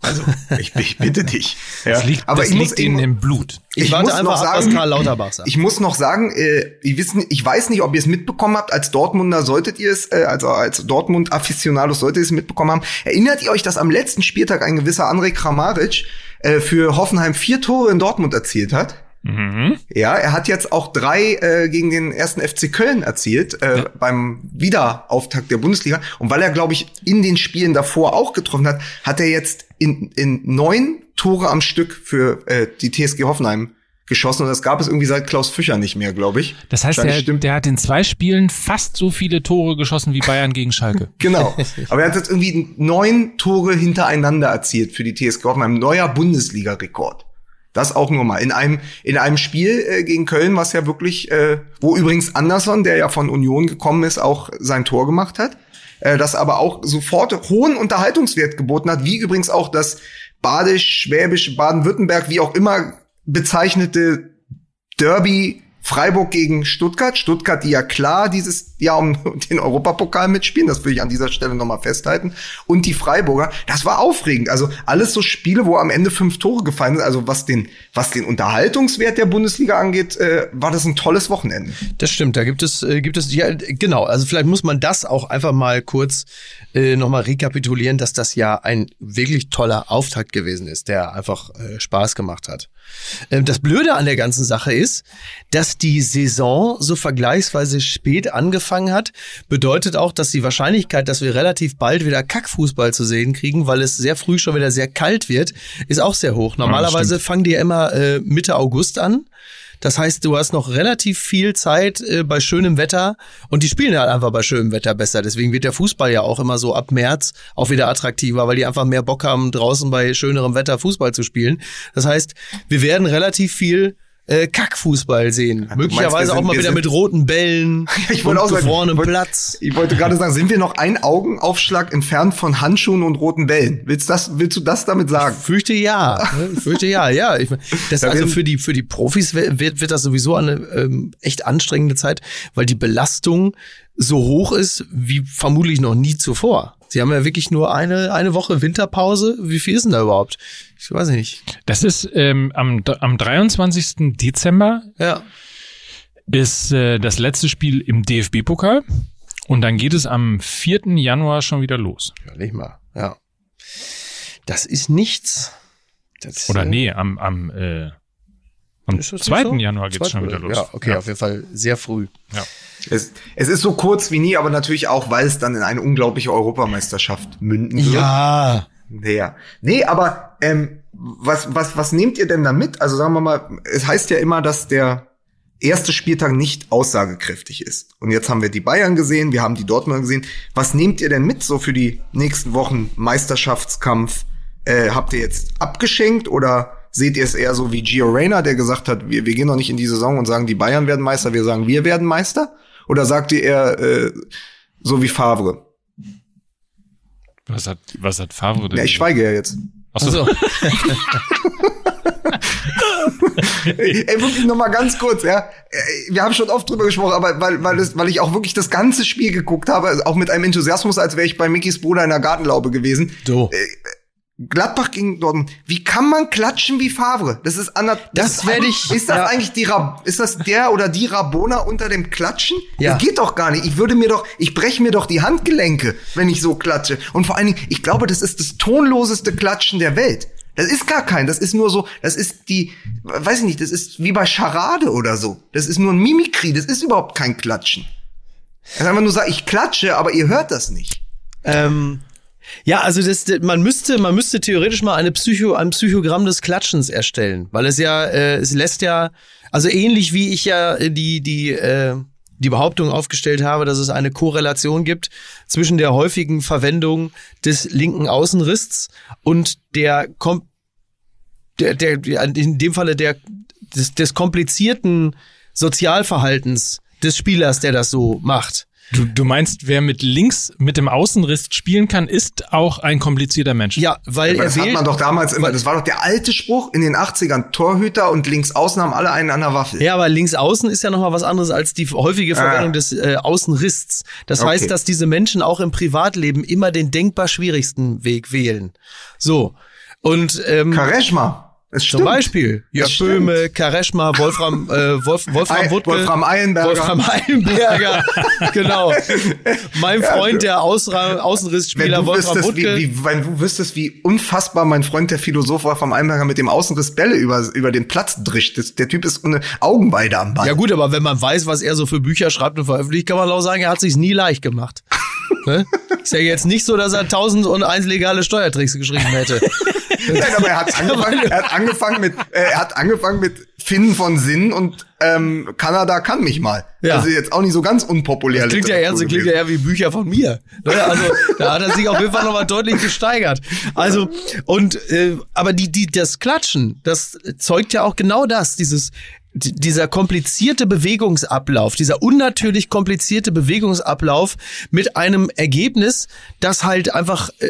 Also, [laughs] ich, ich bitte dich. Ja. Das liegt, aber das ich muss liegt ihnen eben- im Blut. Ich, Ich warte muss einfach noch ab, was sagen- Karl Lauterbach sagt. Ich muss noch sagen, äh, ich, wissen, ich weiß nicht, ob ihr es mitbekommen habt. Als Dortmunder solltet ihr es, äh, also als Dortmund-Afficionados solltet ihr es mitbekommen haben. Erinnert ihr euch, dass am letzten Spieltag ein gewisser Andrej Kramaric äh, für Hoffenheim vier Tore in Dortmund erzielt hat? Ja, er hat jetzt auch drei äh, gegen den ersten FC Köln erzielt äh, beim Wiederauftakt der Bundesliga. Und weil er, glaube ich, in den Spielen davor auch getroffen hat, hat er jetzt in, in neun Tore am Stück für äh, die TSG Hoffenheim geschossen. Und das gab es irgendwie seit Klaus Fischer nicht mehr, glaube ich. Das heißt, der, stimmt. der hat in zwei Spielen fast so viele Tore geschossen wie Bayern gegen Schalke. [laughs] Genau. Aber er hat jetzt irgendwie neun Tore hintereinander erzielt für die TSG Hoffenheim. Neuer Bundesliga-Rekord. Das auch nur mal. In einem, in einem Spiel äh, gegen Köln, was ja wirklich, äh, wo übrigens Anderson, der ja von Union gekommen ist, auch sein Tor gemacht hat. Äh, das aber auch sofort hohen Unterhaltungswert geboten hat, wie übrigens auch das Badisch, Schwäbisch, Baden-Württemberg, wie auch immer bezeichnete Derby Freiburg gegen Stuttgart. Stuttgart, die ja klar dieses Jahr um [laughs] den Europapokal mitspielen, das will ich an dieser Stelle nochmal festhalten. Und die Freiburger, das war aufregend. Also alles so Spiele, wo am Ende fünf Tore gefallen sind. Also was den, was den Unterhaltungswert der Bundesliga angeht, äh, war das ein tolles Wochenende. Das stimmt, da gibt es, äh, gibt es, ja, genau, also vielleicht muss man das auch einfach mal kurz äh, nochmal rekapitulieren, dass das ja ein wirklich toller Auftakt gewesen ist, der einfach äh, Spaß gemacht hat. Ähm, das Blöde an der ganzen Sache ist, dass die Saison so vergleichsweise spät angefangen hat, bedeutet auch, dass die Wahrscheinlichkeit, dass wir relativ bald wieder Kackfußball zu sehen kriegen, weil es sehr früh schon wieder sehr kalt wird, ist auch sehr hoch. Normalerweise fangen die ja immer äh, Mitte August an. Das heißt, du hast noch relativ viel Zeit äh, bei schönem Wetter und die spielen halt einfach bei schönem Wetter besser. Deswegen wird der Fußball ja auch immer so ab März auch wieder attraktiver, weil die einfach mehr Bock haben, draußen bei schönerem Wetter Fußball zu spielen. Das heißt, wir werden relativ viel äh, Kackfußball sehen. meinst, Möglicherweise wir auch mal wieder sind- mit roten Bällen [laughs] Ich wollte und auch gefrorenem ich wollte- Platz. Ich wollte gerade sagen, sind wir noch ein Augenaufschlag entfernt von Handschuhen und roten Bällen? Willst, das, willst du das damit sagen? Fürchte ja. ne? Ich fürchte ja, ja. Ich, mein, das Da also für die, für die Profis wird, wird wird das sowieso eine ähm, echt anstrengende Zeit, weil die Belastung so hoch ist wie vermutlich noch nie zuvor. Sie haben ja wirklich nur eine, eine Woche Winterpause. Wie viel ist denn da überhaupt? Ich weiß nicht. Das ist ähm, am, am 23. Dezember Ja. ist äh, das letzte Spiel im DFB-Pokal und dann geht es am 4. Januar schon wieder los. Ja, nicht mal. Ja. Das ist nichts. Das, Oder äh, nee, am, am, äh, am ist das nicht 2. so? Januar geht es schon wieder los. Ja, okay, auf jeden Fall sehr früh. Ja. Es, es ist so kurz wie nie, aber natürlich auch, weil es dann in eine unglaubliche Europameisterschaft münden wird. Ja. Ja. Nee, aber ähm, was, was, was nehmt ihr denn da mit? Also sagen wir mal, es heißt ja immer, dass der erste Spieltag nicht aussagekräftig ist. Und jetzt haben wir die Bayern gesehen, wir haben die Dortmunder gesehen. Was nehmt ihr denn mit so für die nächsten Wochen Meisterschaftskampf? Äh, habt ihr jetzt abgeschenkt oder seht ihr es eher so wie Gio Reyna, der gesagt hat, wir, wir gehen noch nicht in die Saison und sagen, die Bayern werden Meister, wir sagen, wir werden Meister? Oder sagt ihr eher äh, so wie Favre? Was hat, was hat Favre denn? Ja, ich schweige ja jetzt. Achso, Also, [laughs] Ey, wirklich noch mal ganz kurz, ja. Wir haben schon oft drüber gesprochen, aber weil, weil, das, weil ich auch wirklich das ganze Spiel geguckt habe, also auch mit einem Enthusiasmus, als wäre ich bei Mickys Bruder in der Gartenlaube gewesen. So. Gladbach gegen Dortmund. Wie kann man klatschen wie Favre? Das ist ander, Das ist werd eigentlich- ich- Ist das ja. eigentlich die Rab ist das der oder die Rabona unter dem Klatschen? Ja. Das geht doch gar nicht. Ich würde mir doch, ich breche mir doch die Handgelenke, wenn ich so klatsche. Und vor allen Dingen, ich glaube, das ist das tonloseste Klatschen der Welt. Das ist gar kein, das ist nur so, das ist die, weiß ich nicht, das ist wie bei Charade oder so. Das ist nur ein Mimikry, das ist überhaupt kein Klatschen. Das ist einfach nur sagen, ich klatsche, aber ihr hört das nicht. Ähm, ja, also das, man müsste, man müsste theoretisch mal eine Psycho, ein Psychogramm des Klatschens erstellen, weil es ja, äh, es lässt ja, also ähnlich wie ich ja äh, die die äh, die Behauptung aufgestellt habe, dass es eine Korrelation gibt zwischen der häufigen Verwendung des linken Außenrists und der, kom der, der in dem Falle der des, des komplizierten Sozialverhaltens des Spielers, der das so macht. Du, du meinst, wer mit links mit dem Außenriss spielen kann, ist auch ein komplizierter Mensch. Ja, weil Aber er das hat wählt, man doch damals immer, das war doch der alte Spruch in den 80ern, Torhüter und links außen haben alle einen an der Waffel. Ja, aber links außen ist ja nochmal was anderes als die häufige Verwendung Ah. des äh, Außenrists. Das Okay. heißt, dass diese Menschen auch im Privatleben immer den denkbar schwierigsten Weg wählen. So. Und ähm, Kareshma. Es zum stimmt. Beispiel Jörg. Böhme, Kareschma, Wolfram, äh, Wolf, Wolfram Ei- Wuttke, Wolfram Eilenberger. Wolfram Eilenberger, [laughs] genau. Mein Freund, der Ausra Außenrissspieler Wolfram wüsstest, wie, Wuttke. wie, wenn du wüsstest, wie unfassbar mein Freund, der Philosoph Wolfram Eilenberger mit dem Außenriss Bälle über, über den Platz drischt. Der Typ ist eine Augenweide am Ball. Ja gut, aber wenn man weiß, was er so für Bücher schreibt und veröffentlicht, kann man auch sagen, er hat sich's nie leicht gemacht. [laughs] ne? Ist ja jetzt nicht so, dass er tausend und eins legale Steuertricks geschrieben hätte. [laughs] Nein, aber er hat angefangen, er hat angefangen mit, äh, er hat angefangen mit Finden von Sinn und ähm, Kanada kann mich mal. Ja. Also jetzt auch nicht so ganz unpopulär. Klingt ja eher, so- klingt ja eher wie Bücher von mir. Ne? Also da hat er sich auf jeden Fall nochmal deutlich gesteigert. Also und äh, aber die die das Klatschen, das zeugt ja auch genau das, dieses die- dieser komplizierte Bewegungsablauf, dieser unnatürlich komplizierte Bewegungsablauf mit einem Ergebnis, das halt einfach äh,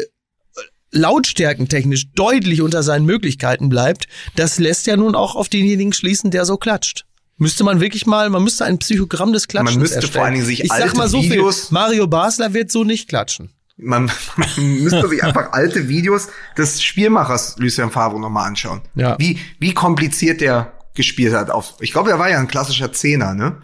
lautstärkentechnisch deutlich unter seinen Möglichkeiten bleibt, das lässt ja nun auch auf denjenigen schließen, der so klatscht. Müsste man wirklich mal, man müsste ein Psychogramm des Klatschens Man müsste erstellen. vor allen Dingen sich ich sag alte mal so Videos- viel, Mario Basler wird so nicht klatschen. Man, [laughs] man müsste sich einfach alte Videos des Spielmachers Lucien Favre nochmal anschauen. Ja. Wie, wie kompliziert der gespielt hat. Auf, ich glaube, er war ja ein klassischer Zehner, ne?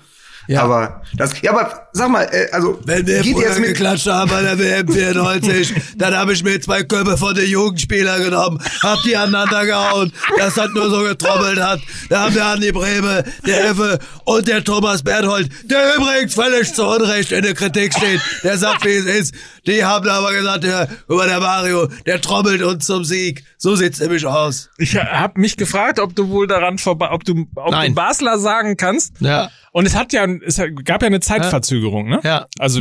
Ja. Aber das, ja, aber sag mal, äh, also Wenn wir geht früher jetzt mit geklatscht haben bei der WM 94, [laughs] dann habe ich mir zwei Köpfe von den Jugendspielern genommen, hab die aneinander gehauen, das hat nur so getrommelt hat. Da haben der Andi Breme, der Effe und der Thomas Berthold, der übrigens völlig zu Unrecht in der Kritik steht, der sagt, wie es ist. Die haben aber gesagt, der, über der Mario, der trommelt uns zum Sieg. So sieht's nämlich aus. Ich habe mich gefragt, ob du wohl daran vorbei, ob du, ob Nein. du Basler sagen kannst. Ja. Und es hat ja, es gab ja eine Zeitverzögerung, ne? Ja. Also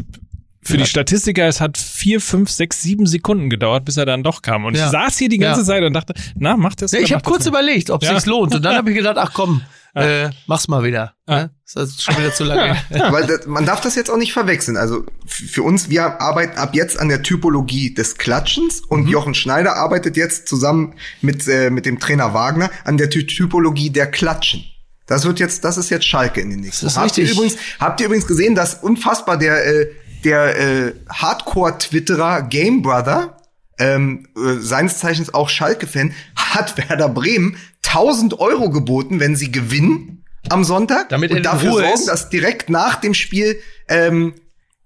für die Statistiker, es hat vier, fünf, sechs, sieben Sekunden gedauert, bis er dann doch kam. Und Ja. ich saß hier die ganze Ja. Zeit und dachte, na, macht das Ja, ich habe kurz überlegt, ob es Ja. sich lohnt. Und dann habe ich gedacht, ach komm, äh, mach's mal wieder. Ne? Das ist schon wieder zu lange. [laughs] Weil das, man darf das jetzt auch nicht verwechseln. Also für uns, wir arbeiten ab jetzt an der Typologie des Klatschens Mhm. und Jochen Schneider arbeitet jetzt zusammen mit, äh, mit dem Trainer Wagner an der Ty Typologie der Klatschen. Das wird jetzt, das ist jetzt Schalke in den nächsten. Das ist habt ihr richtig. übrigens, habt ihr übrigens gesehen, dass unfassbar der, äh, der äh, Hardcore-Twitterer Game Brother, ähm, äh, seines Zeichens auch Schalke-Fan, hat [laughs] Werder Bremen 1000 Euro geboten, wenn sie gewinnen am Sonntag Damit und dafür sorgen, dass direkt nach dem Spiel ähm,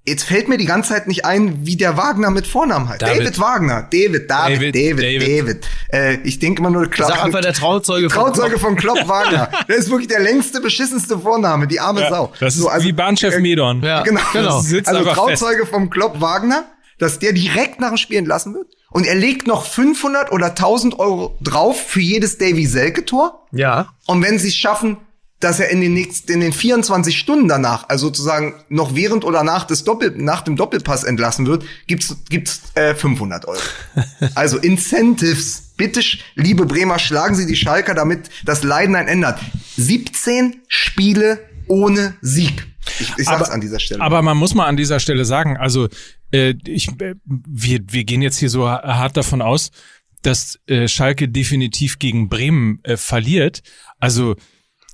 Jetzt fällt mir die ganze Zeit nicht ein, wie der Wagner mit Vornamen heißt. David, David. Wagner. David, David, David, David, David. Äh, ich denke immer nur klar. Sag einfach der Trauzeuge von Trauzeuge von Klopp [laughs] Wagner. Der ist wirklich der längste, beschissenste Vorname, die arme Ja, Sau. das ist So, also, wie Bahnchef äh, Medon. Ja, Genau. genau. Also einfach fest. Trauzeuge vom Klopp Wagner, dass der direkt nach dem Spiel entlassen wird. Und er legt noch 500 oder 1000 Euro drauf für jedes Davy Selke Tor. Ja. Und wenn sie es schaffen, dass er in den nächsten, in den 24 Stunden danach, also sozusagen noch während oder nach des Doppel, nach dem Doppelpass entlassen wird, gibt's, gibt's, äh, 500 Euro. [laughs] also Incentives. Bitte, liebe Bremer, schlagen Sie die Schalker, damit das Leiden ein Ende hat. 17 Spiele ohne Sieg. Ich, ich sag's an dieser Stelle. Aber man muss mal an dieser Stelle sagen, also äh, ich, äh, wir, wir gehen jetzt hier so hart davon aus, dass äh, Schalke definitiv gegen Bremen äh, verliert. Also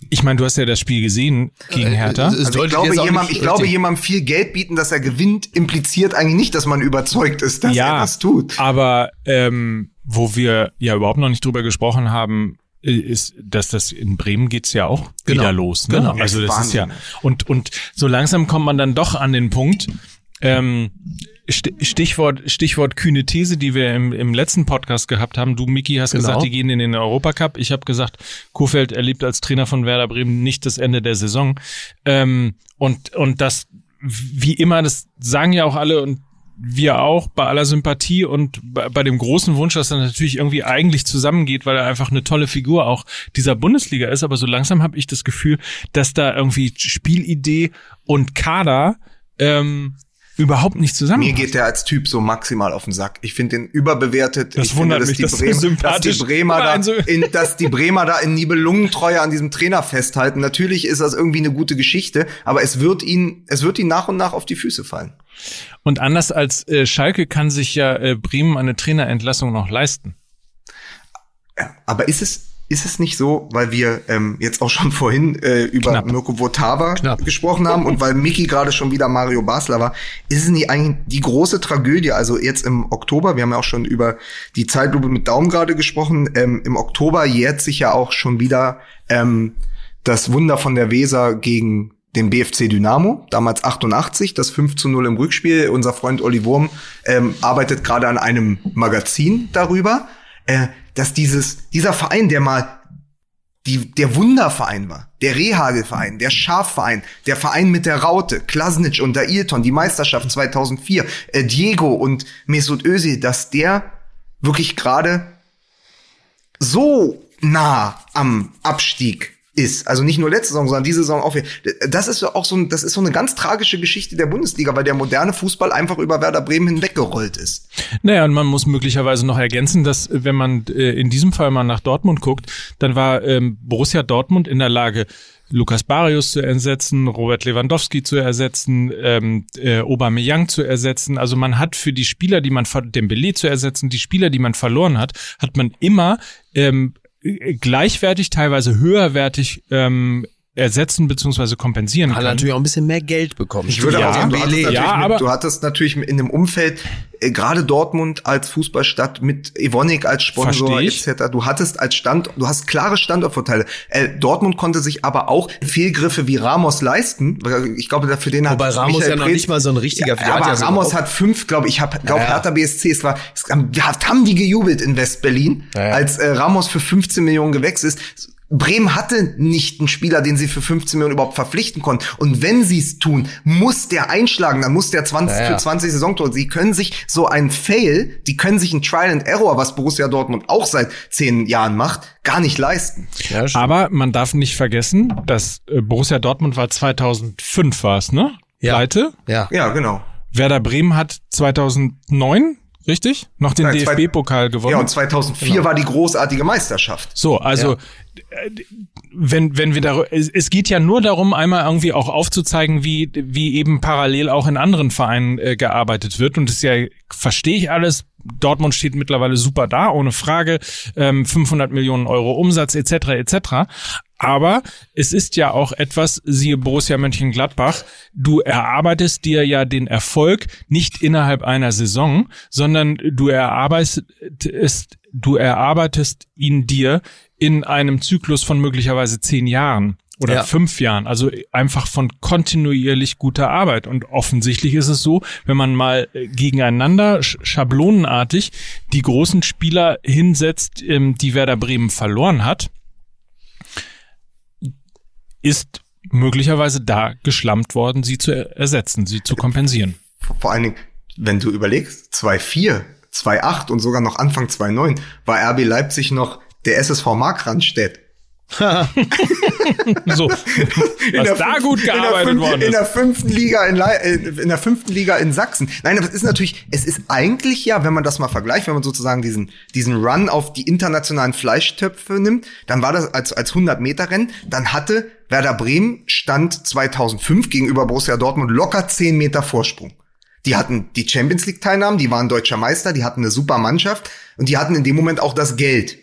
ich meine, du hast ja das Spiel gesehen gegen Hertha. es- es Also ich glaube, jemand, ich glaube, jemandem viel Geld bieten, dass er gewinnt, impliziert eigentlich nicht, dass man überzeugt ist, dass er das tut. Aber ähm, wo wir ja überhaupt noch nicht drüber gesprochen haben, äh, ist, dass das in Bremen geht's ja auch Genau. wieder los. Ne? Genau. Also das ist ja und und so langsam kommt man dann doch an den Punkt. Ähm, Sti- Stichwort Stichwort kühne These, die wir im, im letzten Podcast gehabt haben. Du, Miki, hast Genau. gesagt, die gehen in den Europacup. Ich habe gesagt, Kofeld erlebt als Trainer von Werder Bremen nicht das Ende der Saison. Ähm, und und das wie immer, das sagen ja auch alle und wir auch bei aller Sympathie und bei, bei dem großen Wunsch, dass er natürlich irgendwie eigentlich zusammengeht, weil er einfach eine tolle Figur auch dieser Bundesliga ist. Aber so langsam habe ich das Gefühl, dass da irgendwie Spielidee und Kader ähm, überhaupt nicht Mir zusammenpassen. geht der als Typ so maximal auf den Sack. Ich finde den überbewertet. Das ich wundert finde, mich, dass du Bremer, sympathisch dass die Bremer da, in, dass die Bremer da in Nibelungentreue an diesem Trainer festhalten. Natürlich ist das irgendwie eine gute Geschichte, aber es wird ihn, es wird ihn nach und nach auf die Füße fallen. Und anders als äh, Schalke kann sich ja äh, Bremen eine Trainerentlassung noch leisten. Aber ist es, ist es nicht so, weil wir ähm, jetzt auch schon [laughs] vorhin äh, über Knapp. Mirko Votava Knapp. gesprochen haben und weil Miki gerade schon wieder Mario Basler war, ist es nicht eigentlich die große Tragödie, also jetzt im Oktober, wir haben ja auch schon über die Zeitlupe mit Daumen gerade gesprochen, ähm, im Oktober jährt sich ja auch schon wieder ähm, das Wunder von der Weser gegen den BFC Dynamo, damals 88, das 5 zu 0 im Rückspiel. Unser Freund Olli Wurm ähm, arbeitet gerade an einem Magazin darüber, äh, dass dieses, dieser Verein, der mal die, der Wunderverein war, der Rehagel-Verein, der Schafverein, der Verein mit der Raute, Klasnic und Ailton, die Meisterschaft 2004, äh, Diego und Mesut Özil, dass der wirklich gerade so nah am Abstieg ist. Also nicht nur letzte Saison, sondern diese Saison auch. Das ist auch so, das ist so eine ganz tragische Geschichte der Bundesliga, weil der moderne Fußball einfach über Werder Bremen hinweggerollt ist. Naja, und man muss möglicherweise noch ergänzen, dass äh, wenn man äh, in diesem Fall mal nach Dortmund guckt, dann war ähm, Borussia Dortmund in der Lage, Lukas Barrios zu ersetzen, Robert Lewandowski zu ersetzen, ähm, äh, Aubameyang zu ersetzen. Also man hat für die Spieler, die man ver- Dembele zu ersetzen, die Spieler, die man verloren hat, hat man immer ähm, äh, gleichwertig, teilweise höherwertig ähm, ersetzen beziehungsweise kompensieren Hat können. natürlich auch ein bisschen mehr Geld bekommen. Ich würde Ja, auch sagen, du hattest, ja, mit, aber- du hattest natürlich in dem Umfeld, äh, gerade Dortmund als Fußballstadt mit Evonik als Sponsor ich. etc. Du hattest als Stand, du hast klare Standortvorteile. Äh, Dortmund konnte sich aber auch Fehlgriffe wie Ramos leisten. Ich glaube, für den hat Wobei Ramos Michael ja noch Preetz- nicht mal so ein richtiger- Ja, hat aber ja so Ramos auch- hat fünf, glaube ich, habe glaube Ja, ja. Hertha BSC, es war, es haben, haben die gejubelt in West-Berlin, Ja, ja. als äh, Ramos für 15 Millionen gewechselt ist. Bremen hatte nicht einen Spieler, den sie für 15 Millionen überhaupt verpflichten konnten. Und wenn sie es tun, muss der einschlagen, dann muss der 20 Ja, ja. für 20 Saisontore. Sie können sich so ein Fail, die können sich ein Trial and Error, was Borussia Dortmund auch seit zehn Jahren macht, gar nicht leisten. Ja. Aber man darf nicht vergessen, dass äh, Borussia Dortmund war 2005 war es, ne? Ja. Pleite. ja. Ja, genau. Werder Bremen hat 2009, richtig? Noch den DFB-Pokal gewonnen. Ja, und 2004 war die großartige Meisterschaft. so, also äh, wenn wenn wir da es, es geht ja nur darum einmal irgendwie auch aufzuzeigen, wie wie eben parallel auch in anderen Vereinen äh, gearbeitet wird und das ist ja verstehe ich alles. Dortmund steht mittlerweile super da, ohne Frage. Ähm, 500 Millionen Euro Umsatz etc. etc. Aber es ist ja auch etwas, siehe Borussia Mönchengladbach, du erarbeitest dir ja den Erfolg nicht innerhalb einer Saison, sondern du erarbeitest, du erarbeitest ihn dir in einem Zyklus von möglicherweise zehn Jahren oder Ja. fünf Jahren. Also einfach von kontinuierlich guter Arbeit. Und offensichtlich ist es so, wenn man mal äh, gegeneinander sch schablonenartig die großen Spieler hinsetzt, ähm, die Werder Bremen verloren hat, ist möglicherweise da geschlampt worden, sie zu er- ersetzen, sie zu kompensieren. Vor, vor allen Dingen, wenn du überlegst, 2-4, 2-8 und sogar noch Anfang 2-9 war RB Leipzig noch der SSV Markranstädt. [laughs] So, was da gut gearbeitet in worden in ist. der fünften Liga in, äh, in der fünften Liga in Sachsen. Nein, aber es ist natürlich, es ist eigentlich ja, wenn man das mal vergleicht, wenn man sozusagen diesen diesen Run auf die internationalen Fleischtöpfe nimmt, dann war das als als 100 Meter Rennen, dann hatte Werder Bremen stand 2005 gegenüber Borussia Dortmund locker 10 Meter Vorsprung. Die hatten die Champions League Teilnahmen, die waren deutscher Meister, die hatten eine super Mannschaft und die hatten in dem Moment auch das Geld.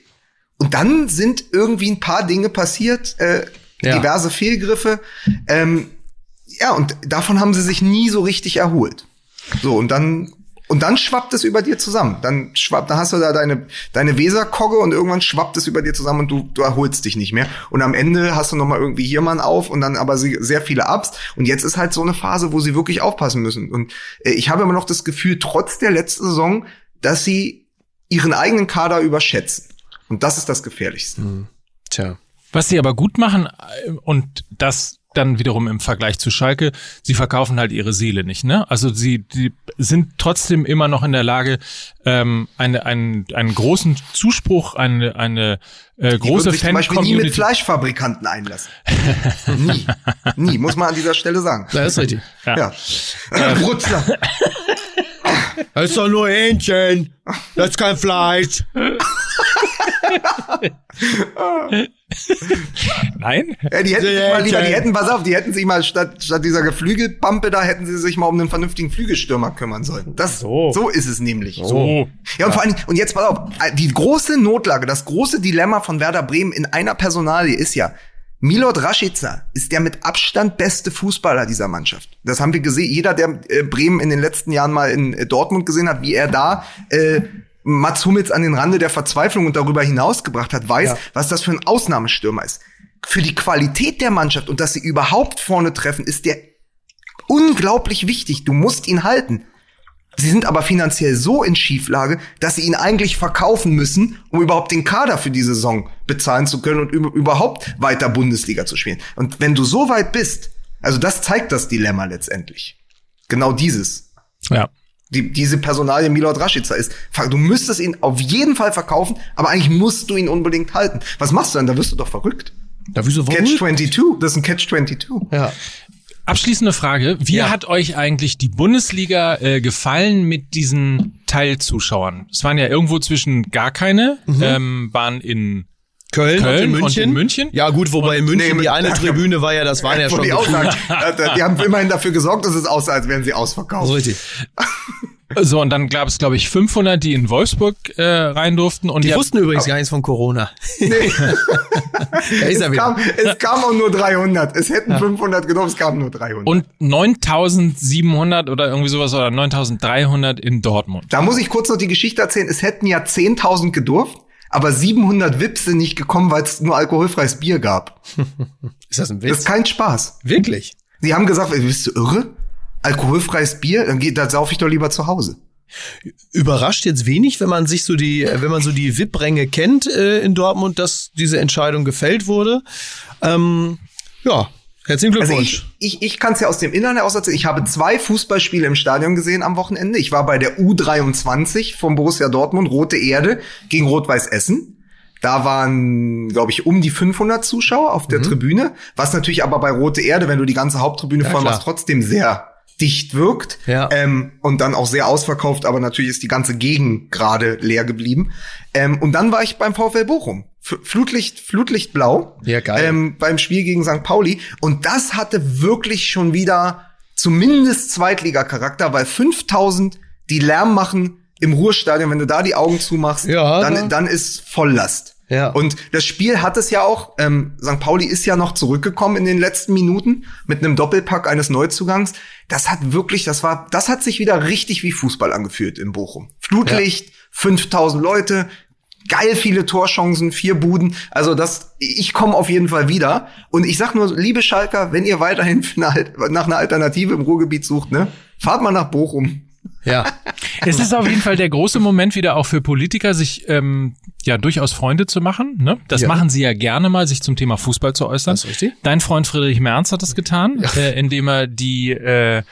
Und dann sind irgendwie ein paar Dinge passiert, äh, Ja. diverse Fehlgriffe. Ähm, ja, und davon haben sie sich nie so richtig erholt. So, und dann, und dann schwappt es über dir zusammen. Dann schwappt, dann hast du da deine, deine Weserkogge und irgendwann schwappt es über dir zusammen und du, du erholst dich nicht mehr. Und am Ende hast du nochmal irgendwie hier mal einen auf und dann aber sehr viele Ups. Und jetzt ist halt so eine Phase, wo sie wirklich aufpassen müssen. Und äh, ich habe immer noch das Gefühl, trotz der letzten Saison, dass sie ihren eigenen Kader überschätzen. Und das ist das Gefährlichste. Tja. Was sie aber gut machen äh, und das dann wiederum im Vergleich zu Schalke, sie verkaufen halt ihre Seele nicht, ne? Also sie die sind trotzdem immer noch in der Lage, ähm, eine, einen, einen großen Zuspruch, eine, eine äh, Die große würden sich zum Beispiel nie mit Fan-Community. Fleischfabrikanten einlassen. [laughs] nie. Nie, muss man an dieser Stelle sagen. Das ist richtig. [laughs] Ja. Äh, [laughs] Brutzler. Das ist doch nur Hähnchen. Das ist kein Fleisch. [laughs] Nein? Ja, die hätten sich mal lieber, die hätten, pass auf, die hätten sich mal statt, statt dieser Geflügelpampe da, hätten sie sich mal um einen vernünftigen Flügelstürmer kümmern sollen. Das, so, So. ist es nämlich. So. Ja, und vor allen Dingen, und jetzt pass auf, die große Notlage, das große Dilemma von Werder Bremen in einer Personalie ist ja, Milot Rashica ist der mit Abstand beste Fußballer dieser Mannschaft. Das haben wir gesehen. Jeder, der äh, Bremen in den letzten Jahren mal in äh, Dortmund gesehen hat, wie er da äh, Mats Hummels an den Rande der Verzweiflung und darüber hinausgebracht hat, weiß, was das für ein Ausnahmestürmer ist. Für die Qualität der Mannschaft und dass sie überhaupt vorne treffen, ist der unglaublich wichtig. Du musst ihn halten. Sie sind aber finanziell so in Schieflage, dass sie ihn eigentlich verkaufen müssen, um überhaupt den Kader für die Saison bezahlen zu können und über- überhaupt weiter Bundesliga zu spielen. Und wenn du so weit bist, also das zeigt das Dilemma letztendlich. Genau dieses. Ja. Die, diese Personalie Milot Rashica ist, du müsstest ihn auf jeden Fall verkaufen, aber eigentlich musst du ihn unbedingt halten. Was machst du dann? Da wirst du doch verrückt. Da wieso warum? Catch 22, das ist ein Catch 22. Ja. Abschließende Frage. Wie Ja. hat euch eigentlich die Bundesliga äh, gefallen mit diesen Teilzuschauern? Es waren ja irgendwo zwischen gar keine, ähm, waren in Köln, Köln und, in und München. in München? Ja gut, wobei in München Nee, die eine Tribüne war ja, das [laughs] waren ja schon die sagen, [laughs] äh, die haben immerhin dafür gesorgt, dass es aussah, als wären sie ausverkauft. so richtig. [laughs] so und dann gab es glaube ich 500, die in Wolfsburg äh, rein durften und Die ihr- wussten übrigens gar nichts von Corona. da ist er Es wieder. kam, es kam auch nur 300. Es hätten 500 genommen, es kamen nur 300. und 9700 oder irgendwie sowas oder 9300 in Dortmund. da muss ich kurz noch die Geschichte erzählen. Es hätten ja 10.000 gedurft, aber 700 Wips sind nicht gekommen, weil es nur alkoholfreies Bier gab. [laughs] Ist das ein Das ist Witz? kein Spaß. Wirklich? Sie haben gesagt, ey, bist du irre? Alkoholfreies Bier? Dann geht, da sauf ich doch lieber zu Hause. Überrascht jetzt wenig, wenn man sich so die, äh, wenn man so die VIP-Ränge kennt äh, in Dortmund, dass diese Entscheidung gefällt wurde. Ähm, ja, herzlichen Also Glückwunsch. ich, ich, ich kann es ja aus dem Innern heraus erzählen. Ich habe zwei Fußballspiele im Stadion gesehen am Wochenende. Ich war bei der U23 vom Borussia Dortmund, Rote Erde, gegen Rot-Weiß Essen. Da waren, glaube ich, um die 500 Zuschauer auf der Tribüne, was natürlich aber bei Rote Erde, wenn du die ganze Haupttribüne voll klar. machst, trotzdem sehr dicht wirkt. Ja. Ähm, und dann auch sehr ausverkauft, aber natürlich ist die ganze Gegend gerade leer geblieben. Ähm, und dann war ich beim VfL Bochum. Flutlicht, Flutlichtblau. Ja, geil. Ähm, beim Spiel gegen St. Pauli. Und das hatte wirklich schon wieder zumindest Zweitliga-Charakter, weil 5000, die Lärm machen im Ruhestadion, wenn du da die Augen zumachst, Ja, dann, da- dann ist Volllast. Ja. Und das Spiel hat es ja auch, ähm, St. Pauli ist ja noch zurückgekommen in den letzten Minuten mit einem Doppelpack eines Neuzugangs. Das hat wirklich, das war, das hat sich wieder richtig wie Fußball angefühlt in Bochum. Flutlicht, 5000 Leute, geil viele Torchancen, vier Buden. Also das, ich komme auf jeden Fall wieder. Und ich sag nur, liebe Schalker, wenn ihr weiterhin [laughs] nach einer Alternative im Ruhrgebiet sucht, ne, fahrt mal nach Bochum. ja. [laughs] Es ist auf jeden Fall der große Moment wieder auch für Politiker, sich ähm, ja durchaus Freunde zu machen. Ne? Das Ja. machen sie ja gerne mal, sich zum Thema Fußball zu äußern. Das ist richtig. Dein Freund Friedrich Merz hat das getan, äh, indem er die äh,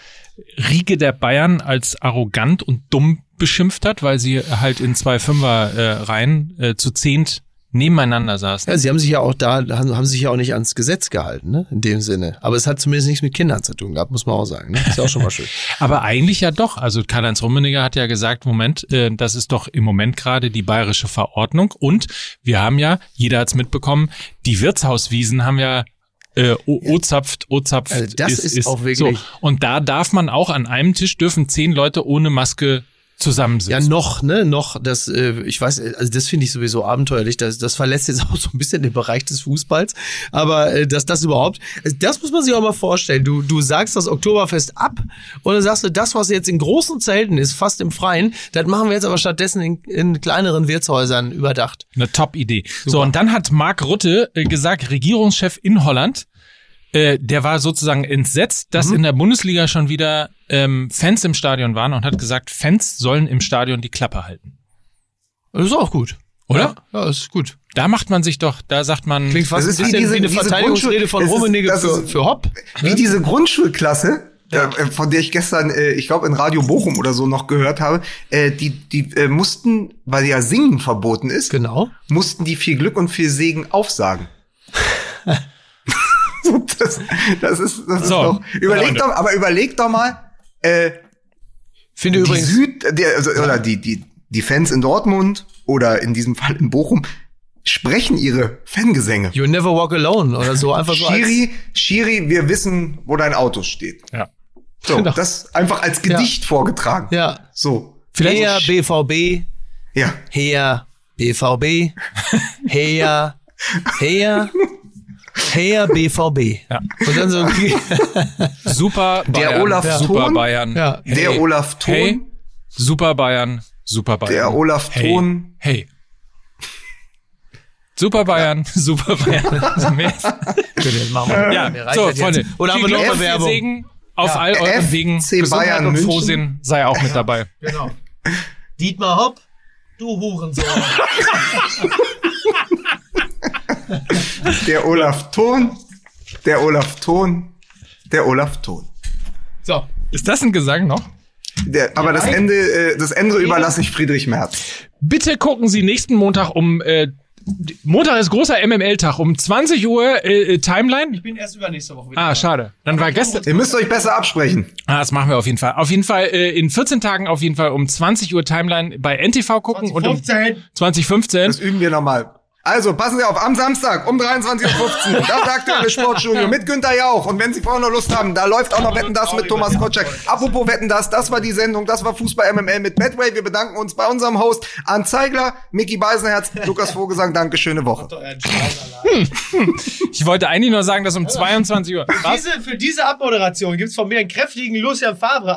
Riege der Bayern als arrogant und dumm beschimpft hat, weil sie halt in zwei Fünfer äh, Reihen äh, zu zehnt nebeneinander saßen. Ja, sie haben sich ja auch da, haben, haben sich ja auch nicht ans Gesetz gehalten, ne? In dem Sinne. Aber es hat zumindest nichts mit Kindern zu tun gehabt, muss man auch sagen. Ne? Ist ja auch schon mal schön. [laughs] Aber eigentlich ja doch. Also Karl-Heinz Rummenigge hat ja gesagt, Moment, äh, das ist doch im Moment gerade die bayerische Verordnung. Und wir haben ja, jeder hat's mitbekommen, die Wirtshauswiesen haben ja äh, O-zapft, O-zapft. Also das ist auch wirklich- So. Und da darf man auch an einem Tisch dürfen zehn Leute ohne Maske zusammensitzen. Ja, noch, ne, noch, das, äh, ich weiß, also das finde ich sowieso abenteuerlich. Das, das verlässt jetzt auch so ein bisschen den Bereich des Fußballs. Aber äh, dass das überhaupt, äh, das muss man sich auch mal vorstellen. Du, du sagst das Oktoberfest ab und dann sagst du, das, was jetzt in großen Zelten ist, fast im Freien, das machen wir jetzt aber stattdessen in, in kleineren Wirtshäusern überdacht. Eine Top-Idee. So, und dann hat Mark Rutte äh, gesagt, Regierungschef in Holland, äh, der war sozusagen entsetzt, dass Mhm. in der Bundesliga schon wieder ähm, Fans im Stadion waren und hat gesagt, Fans sollen im Stadion die Klappe halten. Das ist auch gut. Oder? Ja, das ist gut. Da macht man sich doch, da sagt man, Klingt fast Das ein ist wie bisschen diese- wie eine diese Verteidigungsrede von Rummenigge für, für Hopp. Wie diese Grundschulklasse, äh, von der ich gestern, äh, ich glaube in Radio Bochum oder so noch gehört habe, die, die mussten, weil ja Singen verboten ist, Genau. mussten die viel Glück und viel Segen aufsagen. [laughs] Das, das ist, das ist So, doch. Überleg doch, aber überleg doch mal, äh, Finde die übrigens. Süd, der, also, oder die, die, die Fans in Dortmund oder in diesem Fall in Bochum sprechen ihre Fangesänge. You never walk alone oder so. Einfach so als, Schiri, Schiri, wir wissen, wo dein Auto steht. ja. So, Genau. das einfach als Gedicht vorgetragen. Ja. So. Vielleicht- Her BVB, Ja. her BVB, her, her, [laughs] her BVB. Ja. Und dann so, Super Bayern, Der Olaf Super Thon. Bayern. Ja. Hey, Der Olaf Thon. Hey, Super Bayern, Super Bayern. Der Olaf hey, Thon. Hey. Super Bayern, [laughs] Super Bayern. Also [laughs] mehr- machen wir. ja, so. Freunde. Oder haben wir noch viel Bewerbung? Segen auf all euren Wegen. Gesundheit Bayern und München. Frohsinn sei auch mit dabei. Genau. Dietmar Hopp, du Hurensohn. [laughs] Der Olaf Thon. Der Olaf Thon. Der Olaf Thon. So. Ist das ein Gesang noch? Der, aber das Ende, äh, das Ende überlasse ich Friedrich Merz. Bitte gucken Sie nächsten Montag um äh, Montag ist großer MML-Tag um 20 Uhr äh, äh, Timeline. Ich bin erst übernächste Woche wieder. Ah, schade. Dann war gestern. Ihr müsst euch besser absprechen. Ah, das machen wir auf jeden Fall. Auf jeden Fall äh, in 14 Tagen auf jeden Fall um 20 Uhr Timeline bei NTV gucken und um 15. 2015. Das üben wir nochmal. Also, passen Sie auf, am Samstag um 23.15 Uhr, [laughs] das aktuelle Sportstudio mit Günther Jauch. Und wenn Sie vorher noch Lust haben, da läuft auch noch Wetten, das mit Thomas Kotschak. Apropos Wetten, das, das war die Sendung, das war Fußball MML mit Betway. Wir bedanken uns bei unserem Host Arndt Zeigler, Mickey Beisenherz, Lukas Vogelsang. Danke, schöne Woche. [laughs] Ich wollte eigentlich nur sagen, dass um 22 Uhr. Was? Diese, für diese Abmoderation gibt's von mir einen kräftigen Lucian Favre